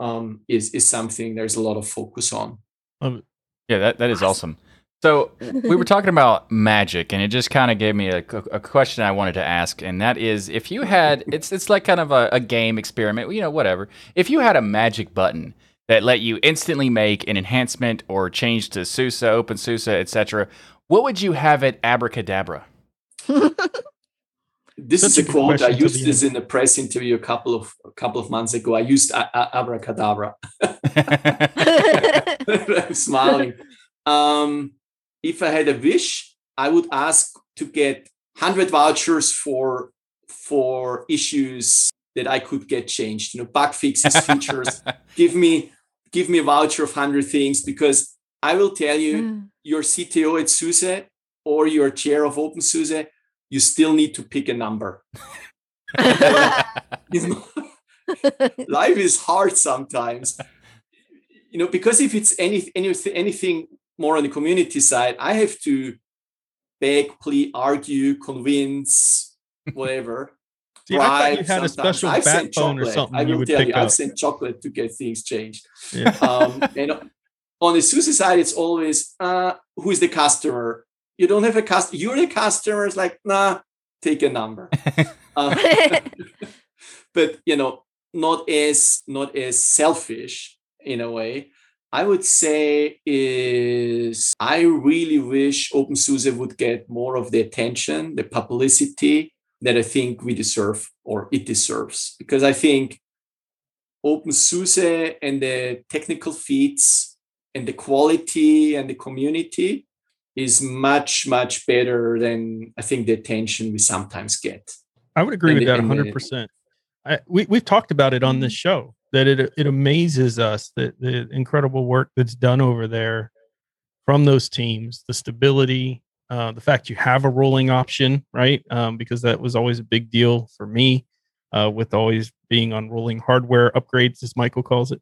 um, is is something there's a lot of focus on. Um, yeah, that, that is awesome. So we were talking about magic, and it just kind of gave me a, a, question I wanted to ask, and that is, if you had, it's it's like kind of a, a game experiment, you know, whatever. If you had a magic button that let you instantly make an enhancement or change to SUSE, OpenSUSE, etc., what would you have at Abracadabra? this Such is a, quote. I used this in a press interview a couple of a couple of months ago. I used a- a- abracadabra. I'm smiling. Um, if I had a wish, I would ask to get hundred vouchers for for issues that I could get changed. You know, bug fixes, features. give me give me a voucher of hundred things because I will tell you. Mm your CTO at SUSE or your chair of OpenSUSE, you still need to pick a number. life is hard sometimes. You know, because if it's any, any anything more on the community side, I have to beg, plead, argue, convince, whatever. See, I thought you had a special I've backbone or something. I will tell you, I've sent chocolate to get things changed. Yeah. Um, and on the SUSE side, it's always uh, who is the customer? You don't have a customer. You're the customer. It's like, nah, take a number. uh, but you know, not as not as selfish in a way. I would say is I really wish OpenSUSE would get more of the attention, the publicity that I think we deserve or it deserves. Because I think OpenSUSE and the technical feats and the quality and the community is much, much better than I think the attention we sometimes get. I would agree and with that 100%. I, we, we've talked about it on this show that it it amazes us that the incredible work that's done over there from those teams, the stability, uh, the fact you have a rolling option, right? Um, because that was always a big deal for me, uh, with always being on rolling hardware upgrades, as Michael calls it.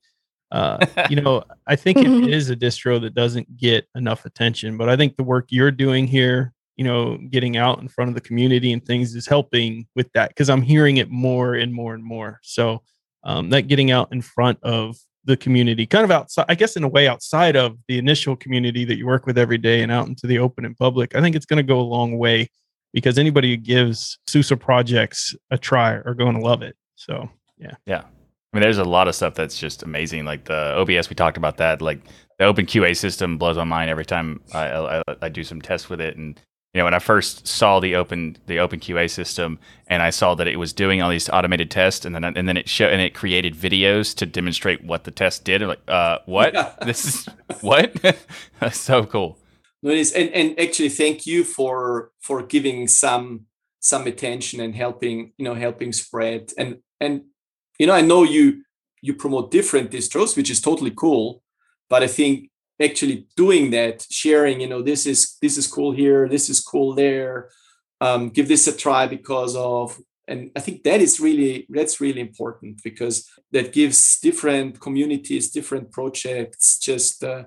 Uh, you know, I think it is a distro that doesn't get enough attention, but I think the work you're doing here, you know, getting out in front of the community and things is helping with that because I'm hearing it more and more and more. So um, that getting out in front of the community, kind of outside, I guess, in a way, outside of the initial community that you work with every day and out into the open and public, I think it's going to go a long way because anybody who gives SUSE projects a try are going to love it. So, yeah. Yeah. I mean, there's a lot of stuff that's just amazing. Like the OBS, we talked about that. Like the Open QA system blows my mind every time I, I, I do some tests with it. And you know when I first saw the open the open QA system and I saw that it was doing all these automated tests and then and then it showed and it created videos to demonstrate what the test did. I'm like, uh, what? this is what? That's so cool. No, it is, and and actually, thank you for for giving some some attention and helping you know helping spread and and you know I know you you promote different distros, which is totally cool, but I think actually doing that sharing you know this is this is cool here this is cool there um, give this a try because of and i think that is really that's really important because that gives different communities different projects just uh,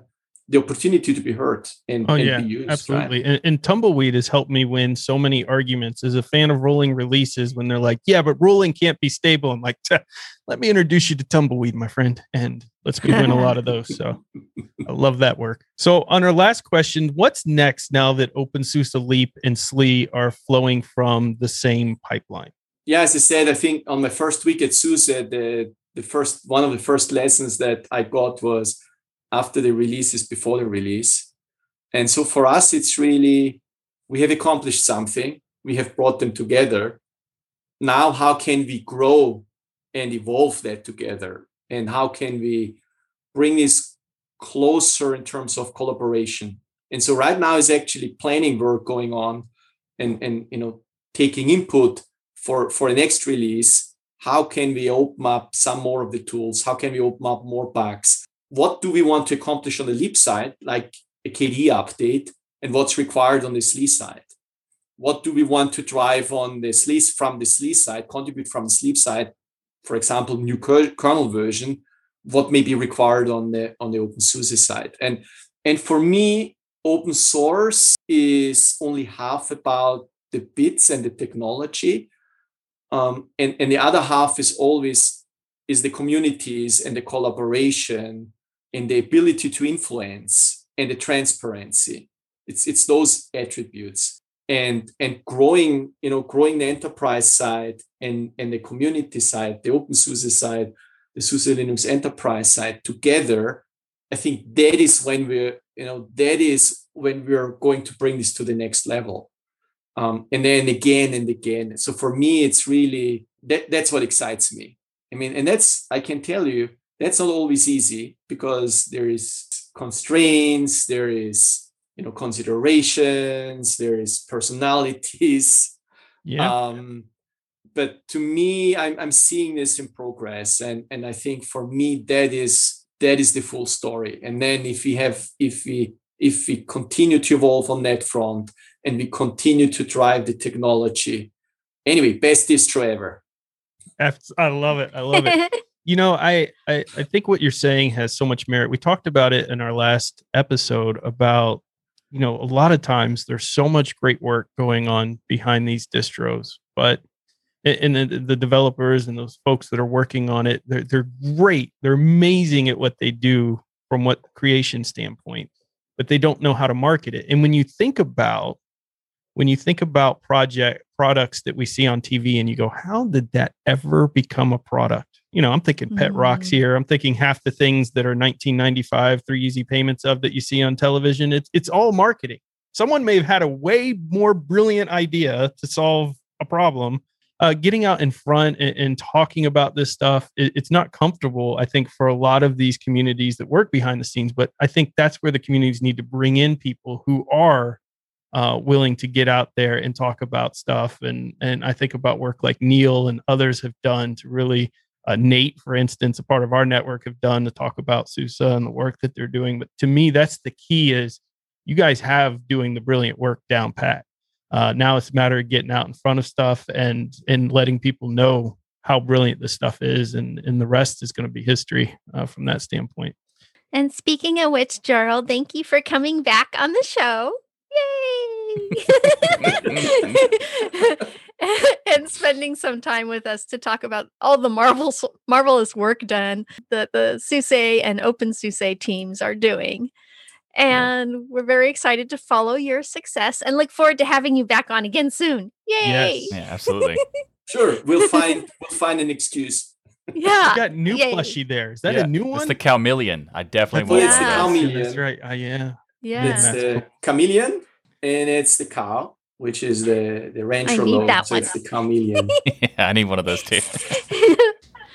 the opportunity to be heard and, oh, and yeah, used, absolutely. Right? And, and, Tumbleweed has helped me win so many arguments as a fan of rolling releases when they're like, yeah, but rolling can't be stable. I'm like, let me introduce you to Tumbleweed, my friend. And let's me win a lot of those. So I love that work. So on our last question, what's next now that OpenSUSE Leap and SLE are flowing from the same pipeline? Yeah, as I said, I think on my first week at SUSE, the, the first one of the first lessons that I got was after the release is before the release. And so for us, it's really, we have accomplished something, we have brought them together. Now, how can we grow and evolve that together? And how can we bring this closer in terms of collaboration? And so right now is actually planning work going on and, and you know, taking input for, for the next release. How can we open up some more of the tools? How can we open up more bugs? What do we want to accomplish on the leap side, like a KDE update, and what's required on the SLE side? What do we want to drive on the SLE from the SLE side, contribute from the sleep side, for example, new kernel version, what may be required on the on the OpenSUSE side. And and for me, open source is only half about the bits and the technology. Um, and, and the other half is always is the communities and the collaboration and the ability to influence and the transparency. It's it's those attributes. And and growing you know growing the enterprise side and and the community side the OpenSUSE side the SUSE Linux enterprise side together I think that is when we're you know that is when we're going to bring this to the next level. Um, and then again and again. So for me it's really that that's what excites me. I mean and that's I can tell you that's not always easy because there is constraints there is you know considerations there is personalities. Yeah. Um, but to me I'm, I'm seeing this in progress and and i think for me that is that is the full story. And then if we have if we if we continue to evolve on that front and we continue to drive the technology anyway best distro ever. I love it. I love it you know I, I i think what you're saying has so much merit we talked about it in our last episode about you know a lot of times there's so much great work going on behind these distros but and the, the developers and those folks that are working on it they're, they're great they're amazing at what they do from what creation standpoint but they don't know how to market it. And when you think about when you think about project products that we see on TV and you go, how did that ever become a product? You know, I'm thinking Pet mm-hmm. Rocks here. I'm thinking half the things that are 1995 three easy payments of that you see on television. It's it's all marketing. Someone may have had a way more brilliant idea to solve a problem. Uh, getting out in front and, and talking about this stuff, it, it's not comfortable, I think, for a lot of these communities that work behind the scenes. But I think that's where the communities need to bring in people who are uh, willing to get out there and talk about stuff. And and I think about work like Neil and others have done to really uh, Nate, for instance, a part of our network have done to talk about SUSE and the work that they're doing. But to me, that's the key is you guys have doing the brilliant work down pat. Uh, now it's a matter of getting out in front of stuff and and letting people know how brilliant this stuff is, and and the rest is going to be history uh, from that standpoint. And speaking of which, Gerald, thank you for coming back on the show. Yay! and spending some time with us to talk about all the marvelous marvelous work done that the SUSE and Open OpenSUSE teams are doing. And yeah. we're very excited to follow your success and look forward to having you back on again soon. Yay! Yes. Yeah, absolutely. sure, we'll find we'll find an excuse. Yeah, you got new Yay. plushie there. Is that yeah. a new one? It's the chameleon. I definitely want. It it's the chameleon. That's right. Uh, yeah. Yeah. It's the chameleon and it's the cow, which is the the rancher logo. So one. it's the chameleon. yeah, I need one of those too.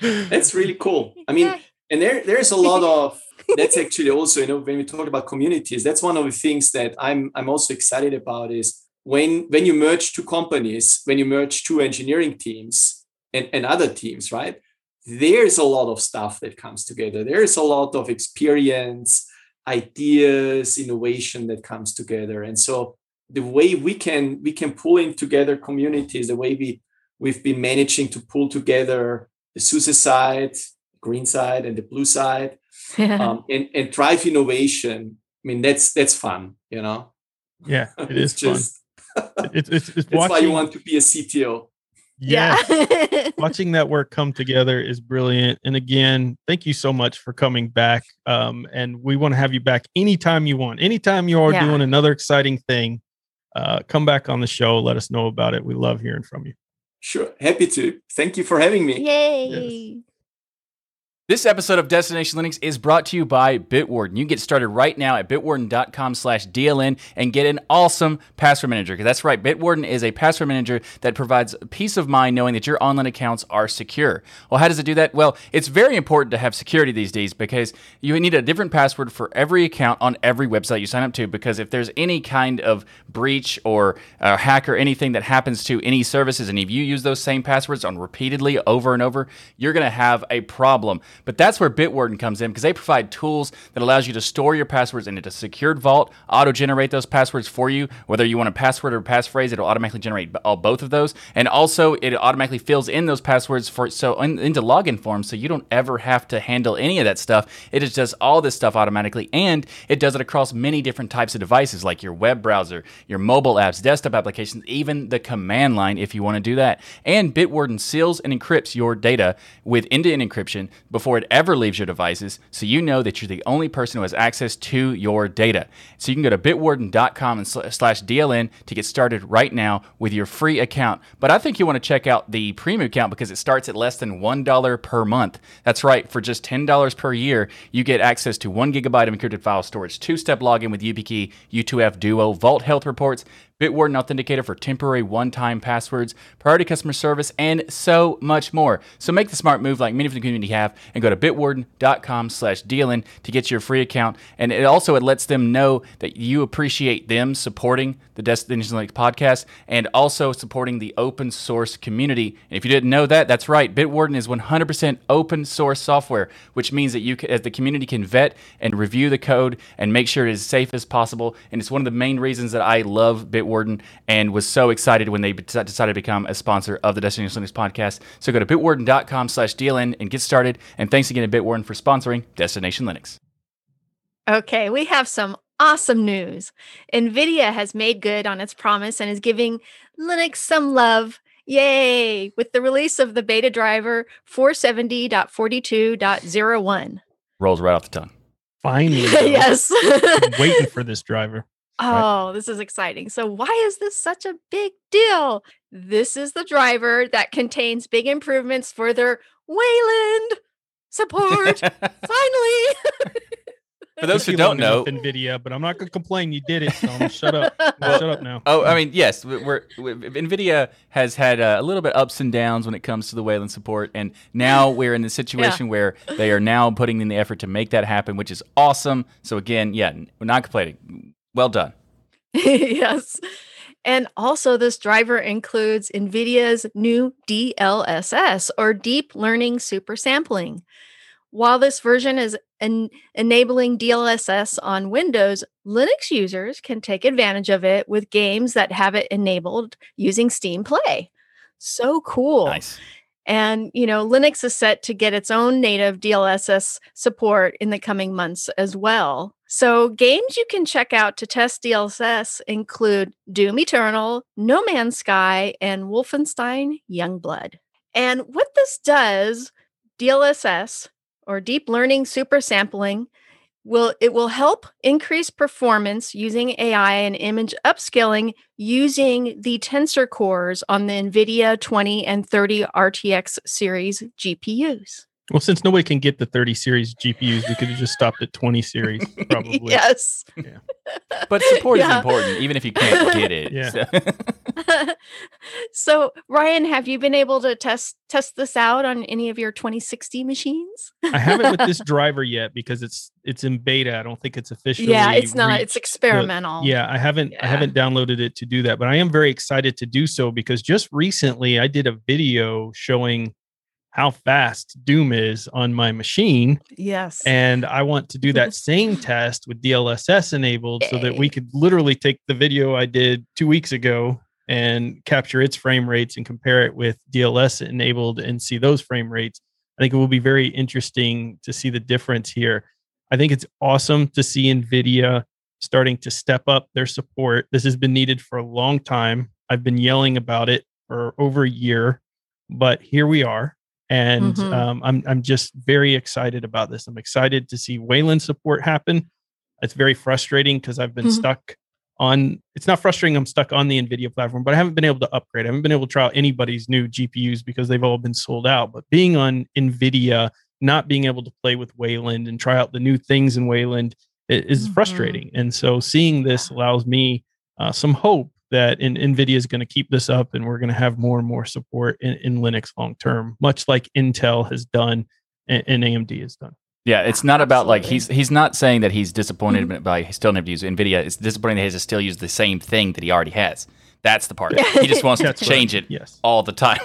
that's really cool. I mean, and there there's a lot of that's actually also you know when we talk about communities, that's one of the things that I'm I'm also excited about is when when you merge two companies, when you merge two engineering teams and, and other teams, right? There's a lot of stuff that comes together. There's a lot of experience ideas innovation that comes together and so the way we can we can pull in together communities the way we we've been managing to pull together the SUSE side green side and the blue side um, and and drive innovation i mean that's that's fun you know yeah it is just it's, it's, it's that's watching, why you want to be a cto yeah. Watching that work come together is brilliant. And again, thank you so much for coming back. Um, and we want to have you back anytime you want. Anytime you are yeah. doing another exciting thing, uh, come back on the show. Let us know about it. We love hearing from you. Sure. Happy to. Thank you for having me. Yay. Yes. This episode of Destination Linux is brought to you by Bitwarden. You can get started right now at bitwarden.com slash DLN and get an awesome password manager. Because that's right, Bitwarden is a password manager that provides peace of mind knowing that your online accounts are secure. Well, how does it do that? Well, it's very important to have security these days because you need a different password for every account on every website you sign up to. Because if there's any kind of breach or uh, hack or anything that happens to any services, and if you use those same passwords on repeatedly over and over, you're going to have a problem. But that's where Bitwarden comes in because they provide tools that allows you to store your passwords in a secured vault, auto-generate those passwords for you, whether you want a password or a passphrase, it'll automatically generate all both of those, and also it automatically fills in those passwords for so in, into login forms, so you don't ever have to handle any of that stuff. It just does all this stuff automatically, and it does it across many different types of devices, like your web browser, your mobile apps, desktop applications, even the command line if you want to do that. And Bitwarden seals and encrypts your data with end-to-end encryption before before it ever leaves your devices so you know that you're the only person who has access to your data. So you can go to bitwarden.com and slash DLN to get started right now with your free account. But I think you want to check out the premium account because it starts at less than $1 per month. That's right, for just $10 per year, you get access to one gigabyte of encrypted file storage, two step login with YubiKey, U2F Duo, Vault Health Reports, Bitwarden Authenticator for temporary one time passwords, priority customer service, and so much more. So make the smart move like many of the community have and go to bitwarden.com slash DLN to get your free account. And it also it lets them know that you appreciate them supporting the Destination Linux podcast and also supporting the open source community. And if you didn't know that, that's right. Bitwarden is 100% open source software, which means that you as the community can vet and review the code and make sure it is safe as possible. And it's one of the main reasons that I love Bitwarden Bitwarden and was so excited when they decided to become a sponsor of the Destination Linux podcast. So go to bitwarden.com slash DLN and get started. And thanks again to Bitwarden for sponsoring Destination Linux. Okay, we have some awesome news. NVIDIA has made good on its promise and is giving Linux some love. Yay! With the release of the beta driver 470.42.01. Rolls right off the tongue. Finally. yes. waiting for this driver. Oh, right. this is exciting. So, why is this such a big deal? This is the driver that contains big improvements for their Wayland support. Finally. For those who don't know, Nvidia, but I'm not going to complain. You did it, so shut up. well, shut up now. Oh, I mean, yes, we're, we're Nvidia has had uh, a little bit ups and downs when it comes to the Wayland support, and now we're in the situation yeah. where they are now putting in the effort to make that happen, which is awesome. So again, yeah, we're not complaining. Well done. yes. And also, this driver includes NVIDIA's new DLSS or Deep Learning Super Sampling. While this version is en- enabling DLSS on Windows, Linux users can take advantage of it with games that have it enabled using Steam Play. So cool. Nice. And, you know, Linux is set to get its own native DLSS support in the coming months as well. So, games you can check out to test DLSS include Doom Eternal, No Man's Sky, and Wolfenstein Youngblood. And what this does, DLSS or deep learning super sampling will it will help increase performance using AI and image upscaling using the tensor cores on the NVIDIA 20 and 30 RTX series GPUs. Well, since nobody can get the 30 series GPUs, we could have just stopped at 20 series, probably. yes. Yeah. But support yeah. is important, even if you can't get it. Yeah. So. so. Ryan, have you been able to test test this out on any of your 2060 machines? I haven't with this driver yet because it's it's in beta. I don't think it's officially. Yeah, it's not. It's experimental. The, yeah, I haven't yeah. I haven't downloaded it to do that, but I am very excited to do so because just recently I did a video showing how fast Doom is on my machine. Yes. And I want to do that same test with DLSS enabled so that we could literally take the video I did two weeks ago and capture its frame rates and compare it with DLS enabled and see those frame rates. I think it will be very interesting to see the difference here. I think it's awesome to see NVIDIA starting to step up their support. This has been needed for a long time. I've been yelling about it for over a year, but here we are and mm-hmm. um, I'm I'm just very excited about this. I'm excited to see Wayland support happen. It's very frustrating because I've been mm-hmm. stuck on. It's not frustrating. I'm stuck on the Nvidia platform, but I haven't been able to upgrade. I haven't been able to try out anybody's new GPUs because they've all been sold out. But being on Nvidia, not being able to play with Wayland and try out the new things in Wayland is mm-hmm. frustrating. And so seeing this allows me uh, some hope that in, NVIDIA is going to keep this up and we're going to have more and more support in, in Linux long term, much like Intel has done and, and AMD has done. Yeah, it's not about like he's he's not saying that he's disappointed mm-hmm. by he still never use Nvidia. It's disappointing that he has to still use the same thing that he already has. That's the part. he just wants to change right. it yes. all the time.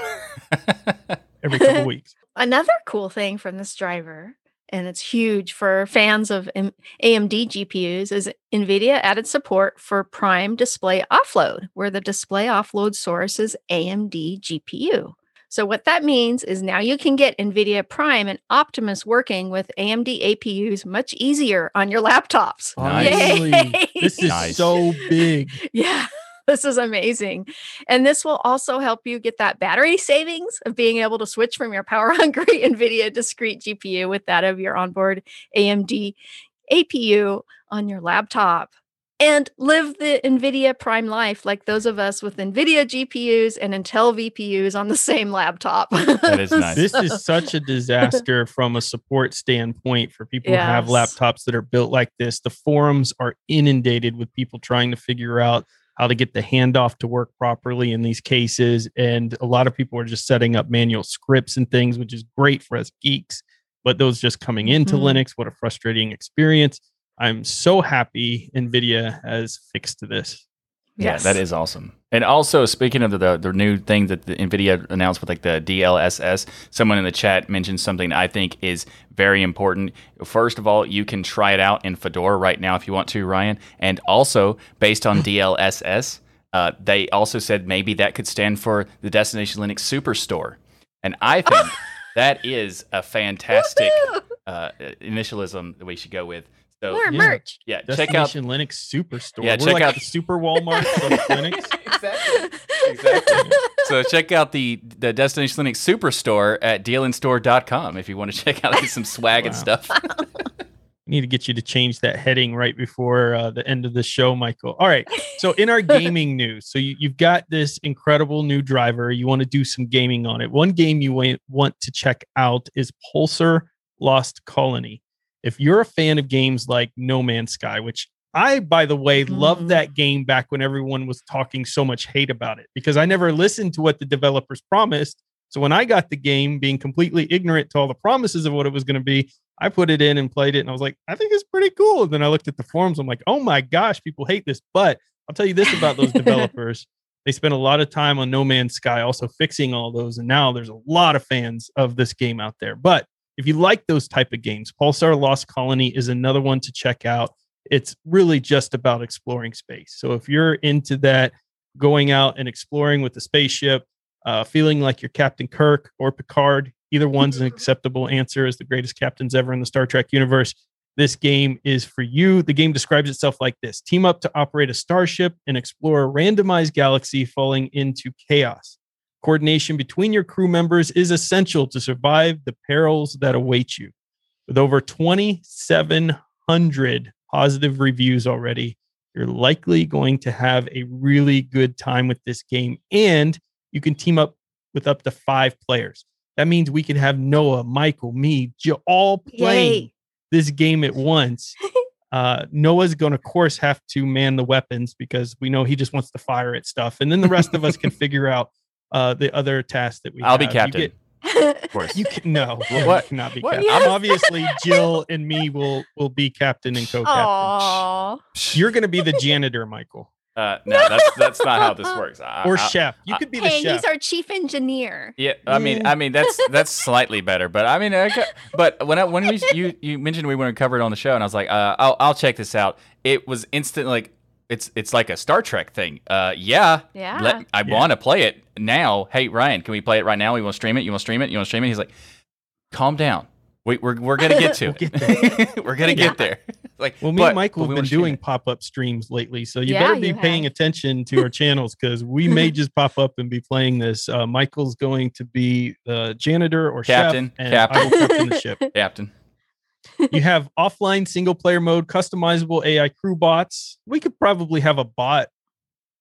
Every couple weeks. Another cool thing from this driver and it's huge for fans of M- AMD GPUs, is NVIDIA added support for Prime Display Offload, where the display offload source is AMD GPU. So, what that means is now you can get NVIDIA Prime and Optimus working with AMD APUs much easier on your laptops. Nice. This is nice. so big. Yeah. This is amazing. And this will also help you get that battery savings of being able to switch from your power hungry NVIDIA discrete GPU with that of your onboard AMD APU on your laptop and live the NVIDIA Prime life like those of us with NVIDIA GPUs and Intel VPUs on the same laptop. That is nice. this is such a disaster from a support standpoint for people yes. who have laptops that are built like this. The forums are inundated with people trying to figure out how to get the handoff to work properly in these cases. And a lot of people are just setting up manual scripts and things, which is great for us geeks. But those just coming into mm-hmm. Linux, what a frustrating experience. I'm so happy NVIDIA has fixed this. Yes. Yeah, that is awesome. And also, speaking of the, the new thing that the NVIDIA announced with like the DLSS, someone in the chat mentioned something I think is very important. First of all, you can try it out in Fedora right now if you want to, Ryan. And also, based on DLSS, uh, they also said maybe that could stand for the Destination Linux Superstore. And I think that is a fantastic uh, initialism that we should go with. So, More yeah. merch. Yeah, check out Destination Linux Superstore. Yeah, We're check like out the Super Walmart of Linux. exactly. Exactly. so check out the the Destination Linux Superstore at dlnstore.com if you want to check out some swag wow. and stuff. need to get you to change that heading right before uh, the end of the show, Michael. All right. So, in our gaming news, so you, have got this incredible new driver. You want to do some gaming on it. One game you want to check out is Pulsar Lost Colony. If you're a fan of games like No Man's Sky, which I, by the way, mm. loved that game back when everyone was talking so much hate about it because I never listened to what the developers promised. So when I got the game, being completely ignorant to all the promises of what it was going to be, I put it in and played it, and I was like, I think it's pretty cool. And then I looked at the forums, I'm like, oh my gosh, people hate this. But I'll tell you this about those developers. They spent a lot of time on No Man's Sky, also fixing all those, and now there's a lot of fans of this game out there. But if you like those type of games, Pulsar Lost Colony is another one to check out. It's really just about exploring space. So if you're into that, going out and exploring with the spaceship, uh, feeling like you're Captain Kirk or Picard, either one's an acceptable answer as the greatest captains ever in the Star Trek universe. This game is for you. The game describes itself like this team up to operate a starship and explore a randomized galaxy falling into chaos. Coordination between your crew members is essential to survive the perils that await you. With over 2,700 positive reviews already, you're likely going to have a really good time with this game. And you can team up with up to five players. That means we can have Noah, Michael, me, all playing Yay. this game at once. Uh, Noah's going to, of course, have to man the weapons because we know he just wants to fire at stuff. And then the rest of us can figure out uh, the other tasks that we I'll have. be captain. Get, of course. You can no. What? Cannot be what? captain. Yes. Obviously, Jill and me will will be captain and co-captain. You're going to be the janitor, Michael. Uh, no, that's that's not how this works. I, or I, chef. You could be the hey, chef. he's our chief engineer. Yeah, I mean, I mean that's that's slightly better, but I mean, I, but when I, when we you you mentioned we weren't covered on the show, and I was like, uh, I'll I'll check this out. It was instant like it's it's like a Star Trek thing. Uh, yeah, yeah. Let, I yeah. want to play it now. Hey, Ryan, can we play it right now? We want to stream it? You want to stream it? You want to stream it? He's like, calm down. We, we're we're gonna get to. we'll get we're gonna yeah. get there. like, well, me but, and Michael have we been doing pop up streams lately, so you yeah, better be paying have. attention to our channels because we may just pop up and be playing this. Uh, Michael's going to be the janitor or captain, chef, and captain. I will captain the ship. Captain you have offline single player mode, customizable AI crew bots. We could probably have a bot.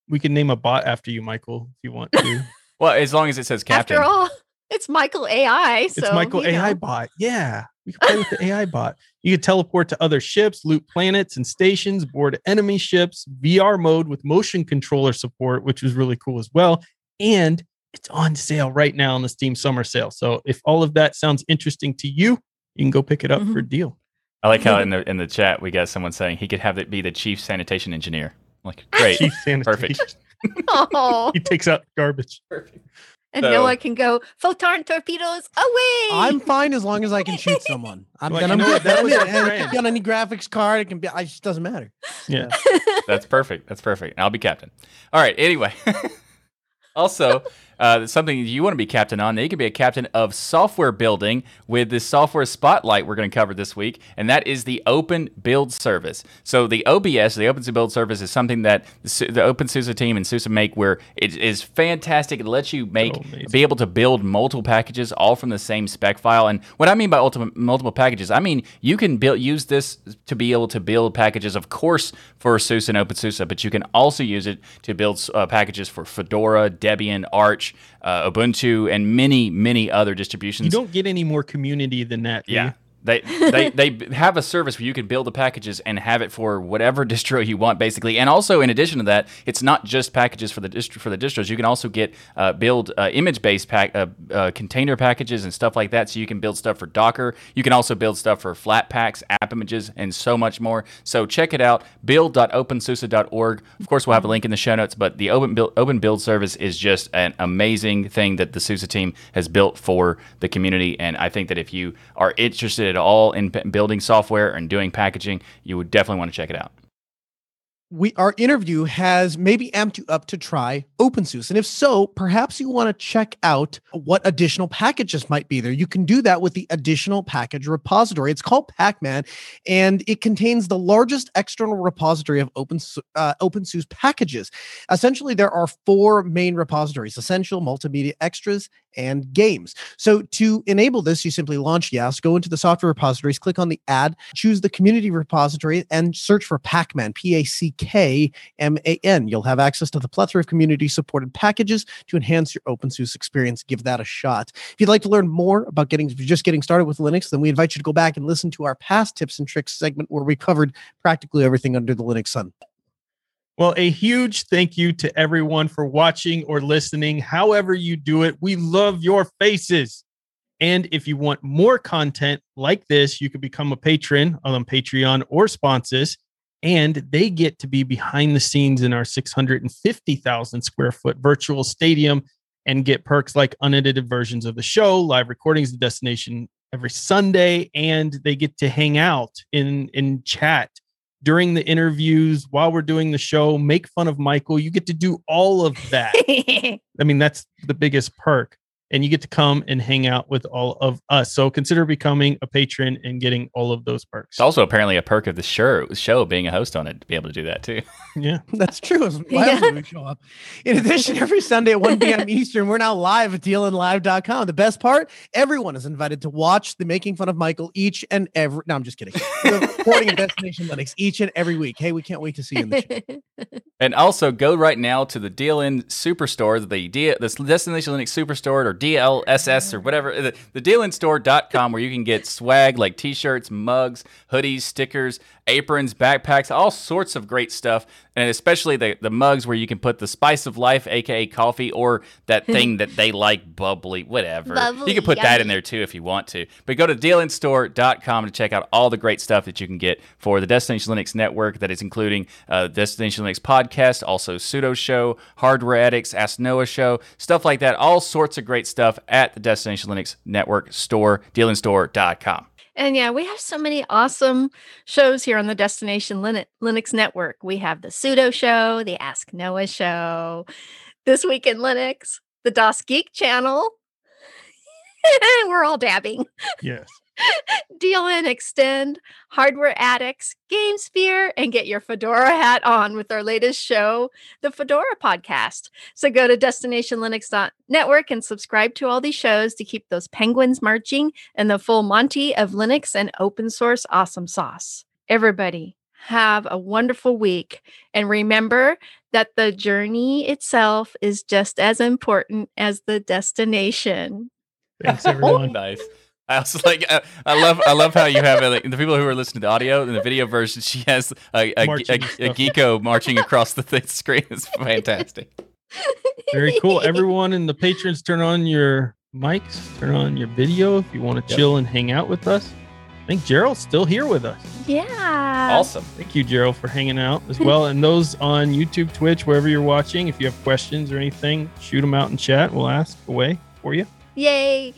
We can name a bot after you, Michael, if you want to. well, as long as it says captain. After all, it's Michael AI. So, it's Michael AI know. bot. Yeah. We can play with the AI bot. You can teleport to other ships, loot planets and stations, board enemy ships, VR mode with motion controller support, which was really cool as well. And it's on sale right now on the Steam Summer Sale. So if all of that sounds interesting to you, you can go pick it up mm-hmm. for a mm-hmm. deal. I like how in the in the chat we got someone saying he could have it be the chief sanitation engineer. I'm like great, chief sanitation. perfect. oh. he takes out garbage. Perfect. And so, Noah can go photon torpedoes away. I'm fine as long as I can shoot someone. I'm like, gonna, you know, that was get on any graphics card. It can be. I just doesn't matter. Yeah, that's perfect. That's perfect. I'll be captain. All right. Anyway, also uh, something you want to be captain on. You can be a captain of software building with the software spotlight we're going to cover this week, and that is the Open Build Service. So the OBS, the Open Build Service, is something that the OpenSUSE team and SUSE make where it is fantastic. It lets you make oh, be able to build multiple packages all from the same spec file. And what I mean by ultimate, multiple packages, I mean you can build use this to be able to build packages, of course, for SUSE and OpenSUSE, but you can also use it to build uh, packages for Fedora, Debian, Arch uh, Ubuntu, and many, many other distributions. You don't get any more community than that. yeah. They, they they have a service where you can build the packages and have it for whatever distro you want, basically. And also, in addition to that, it's not just packages for the distro for the distros. You can also get uh, build uh, image based pack uh, uh, container packages and stuff like that. So you can build stuff for Docker. You can also build stuff for Flatpaks, app images, and so much more. So check it out. Build.opensuse.org. Of course, we'll have a link in the show notes. But the Open Build, Open Build service is just an amazing thing that the SUSE team has built for the community. And I think that if you are interested at all in building software and doing packaging, you would definitely want to check it out. We our interview has maybe amped you up to try OpenSUSE. And if so, perhaps you want to check out what additional packages might be there. You can do that with the additional package repository. It's called Packman, and it contains the largest external repository of open uh, OpenSUSE packages. Essentially, there are four main repositories: Essential, Multimedia, Extras, and Games. So to enable this, you simply launch YaST, go into the software repositories, click on the add, choose the community repository, and search for Packman. P A C K M A N. You'll have access to the plethora of community supported packages to enhance your OpenSUSE experience. Give that a shot. If you'd like to learn more about getting, just getting started with Linux, then we invite you to go back and listen to our past tips and tricks segment where we covered practically everything under the Linux sun. Well, a huge thank you to everyone for watching or listening. However, you do it, we love your faces. And if you want more content like this, you can become a patron on Patreon or sponsors and they get to be behind the scenes in our 650,000 square foot virtual stadium and get perks like unedited versions of the show, live recordings of Destination every Sunday, and they get to hang out in in chat during the interviews while we're doing the show, make fun of Michael. You get to do all of that. I mean, that's the biggest perk and you get to come and hang out with all of us. So consider becoming a patron and getting all of those perks. It's also apparently a perk of the show, show being a host on it to be able to do that too. Yeah, that's true. Yeah. show up. In addition, every Sunday at 1 p.m. Eastern, we're now live at dlnlive.com. The best part, everyone is invited to watch the Making Fun of Michael each and every. No, I'm just kidding. We're recording at Destination Linux each and every week. Hey, we can't wait to see you in the show. And also go right now to the DLN Superstore, the D, the Destination Linux Superstore, or DLSS or whatever, the, the DLNstore.com where you can get swag like t-shirts, mugs, hoodies, stickers, aprons, backpacks, all sorts of great stuff. And especially the, the mugs where you can put the spice of life, aka coffee, or that thing that they like, bubbly, whatever. Bubbly, you can put yummy. that in there too if you want to. But go to DLNstore.com to check out all the great stuff that you can get for the Destination Linux network that is including uh, Destination Linux podcast, also Sudo Show, Hardware Addicts, Ask Noah Show, stuff like that. All sorts of great stuff at the Destination Linux network store, DLNstore.com. And yeah, we have so many awesome shows here on the Destination Linux Network. We have the Sudo Show, the Ask Noah Show, This Week in Linux, the DasGeek Channel. We're all dabbing. Yes. DLN Extend, Hardware Addicts, GameSphere, and get your Fedora hat on with our latest show, the Fedora Podcast. So go to destinationlinux.network and subscribe to all these shows to keep those penguins marching and the full Monty of Linux and open source awesome sauce. Everybody, have a wonderful week. And remember that the journey itself is just as important as the destination. Thanks, everyone. nice. I also like. Uh, I love. I love how you have it. Like, the people who are listening to the audio in the video version. She has a, a, a, a geeko marching across the th- screen. It's fantastic. Very cool. Everyone in the patrons, turn on your mics. Turn on your video if you want to yep. chill and hang out with us. I think Gerald's still here with us. Yeah. Awesome. Thank you, Gerald, for hanging out as well. and those on YouTube, Twitch, wherever you're watching, if you have questions or anything, shoot them out in chat. We'll ask away for you. Yay.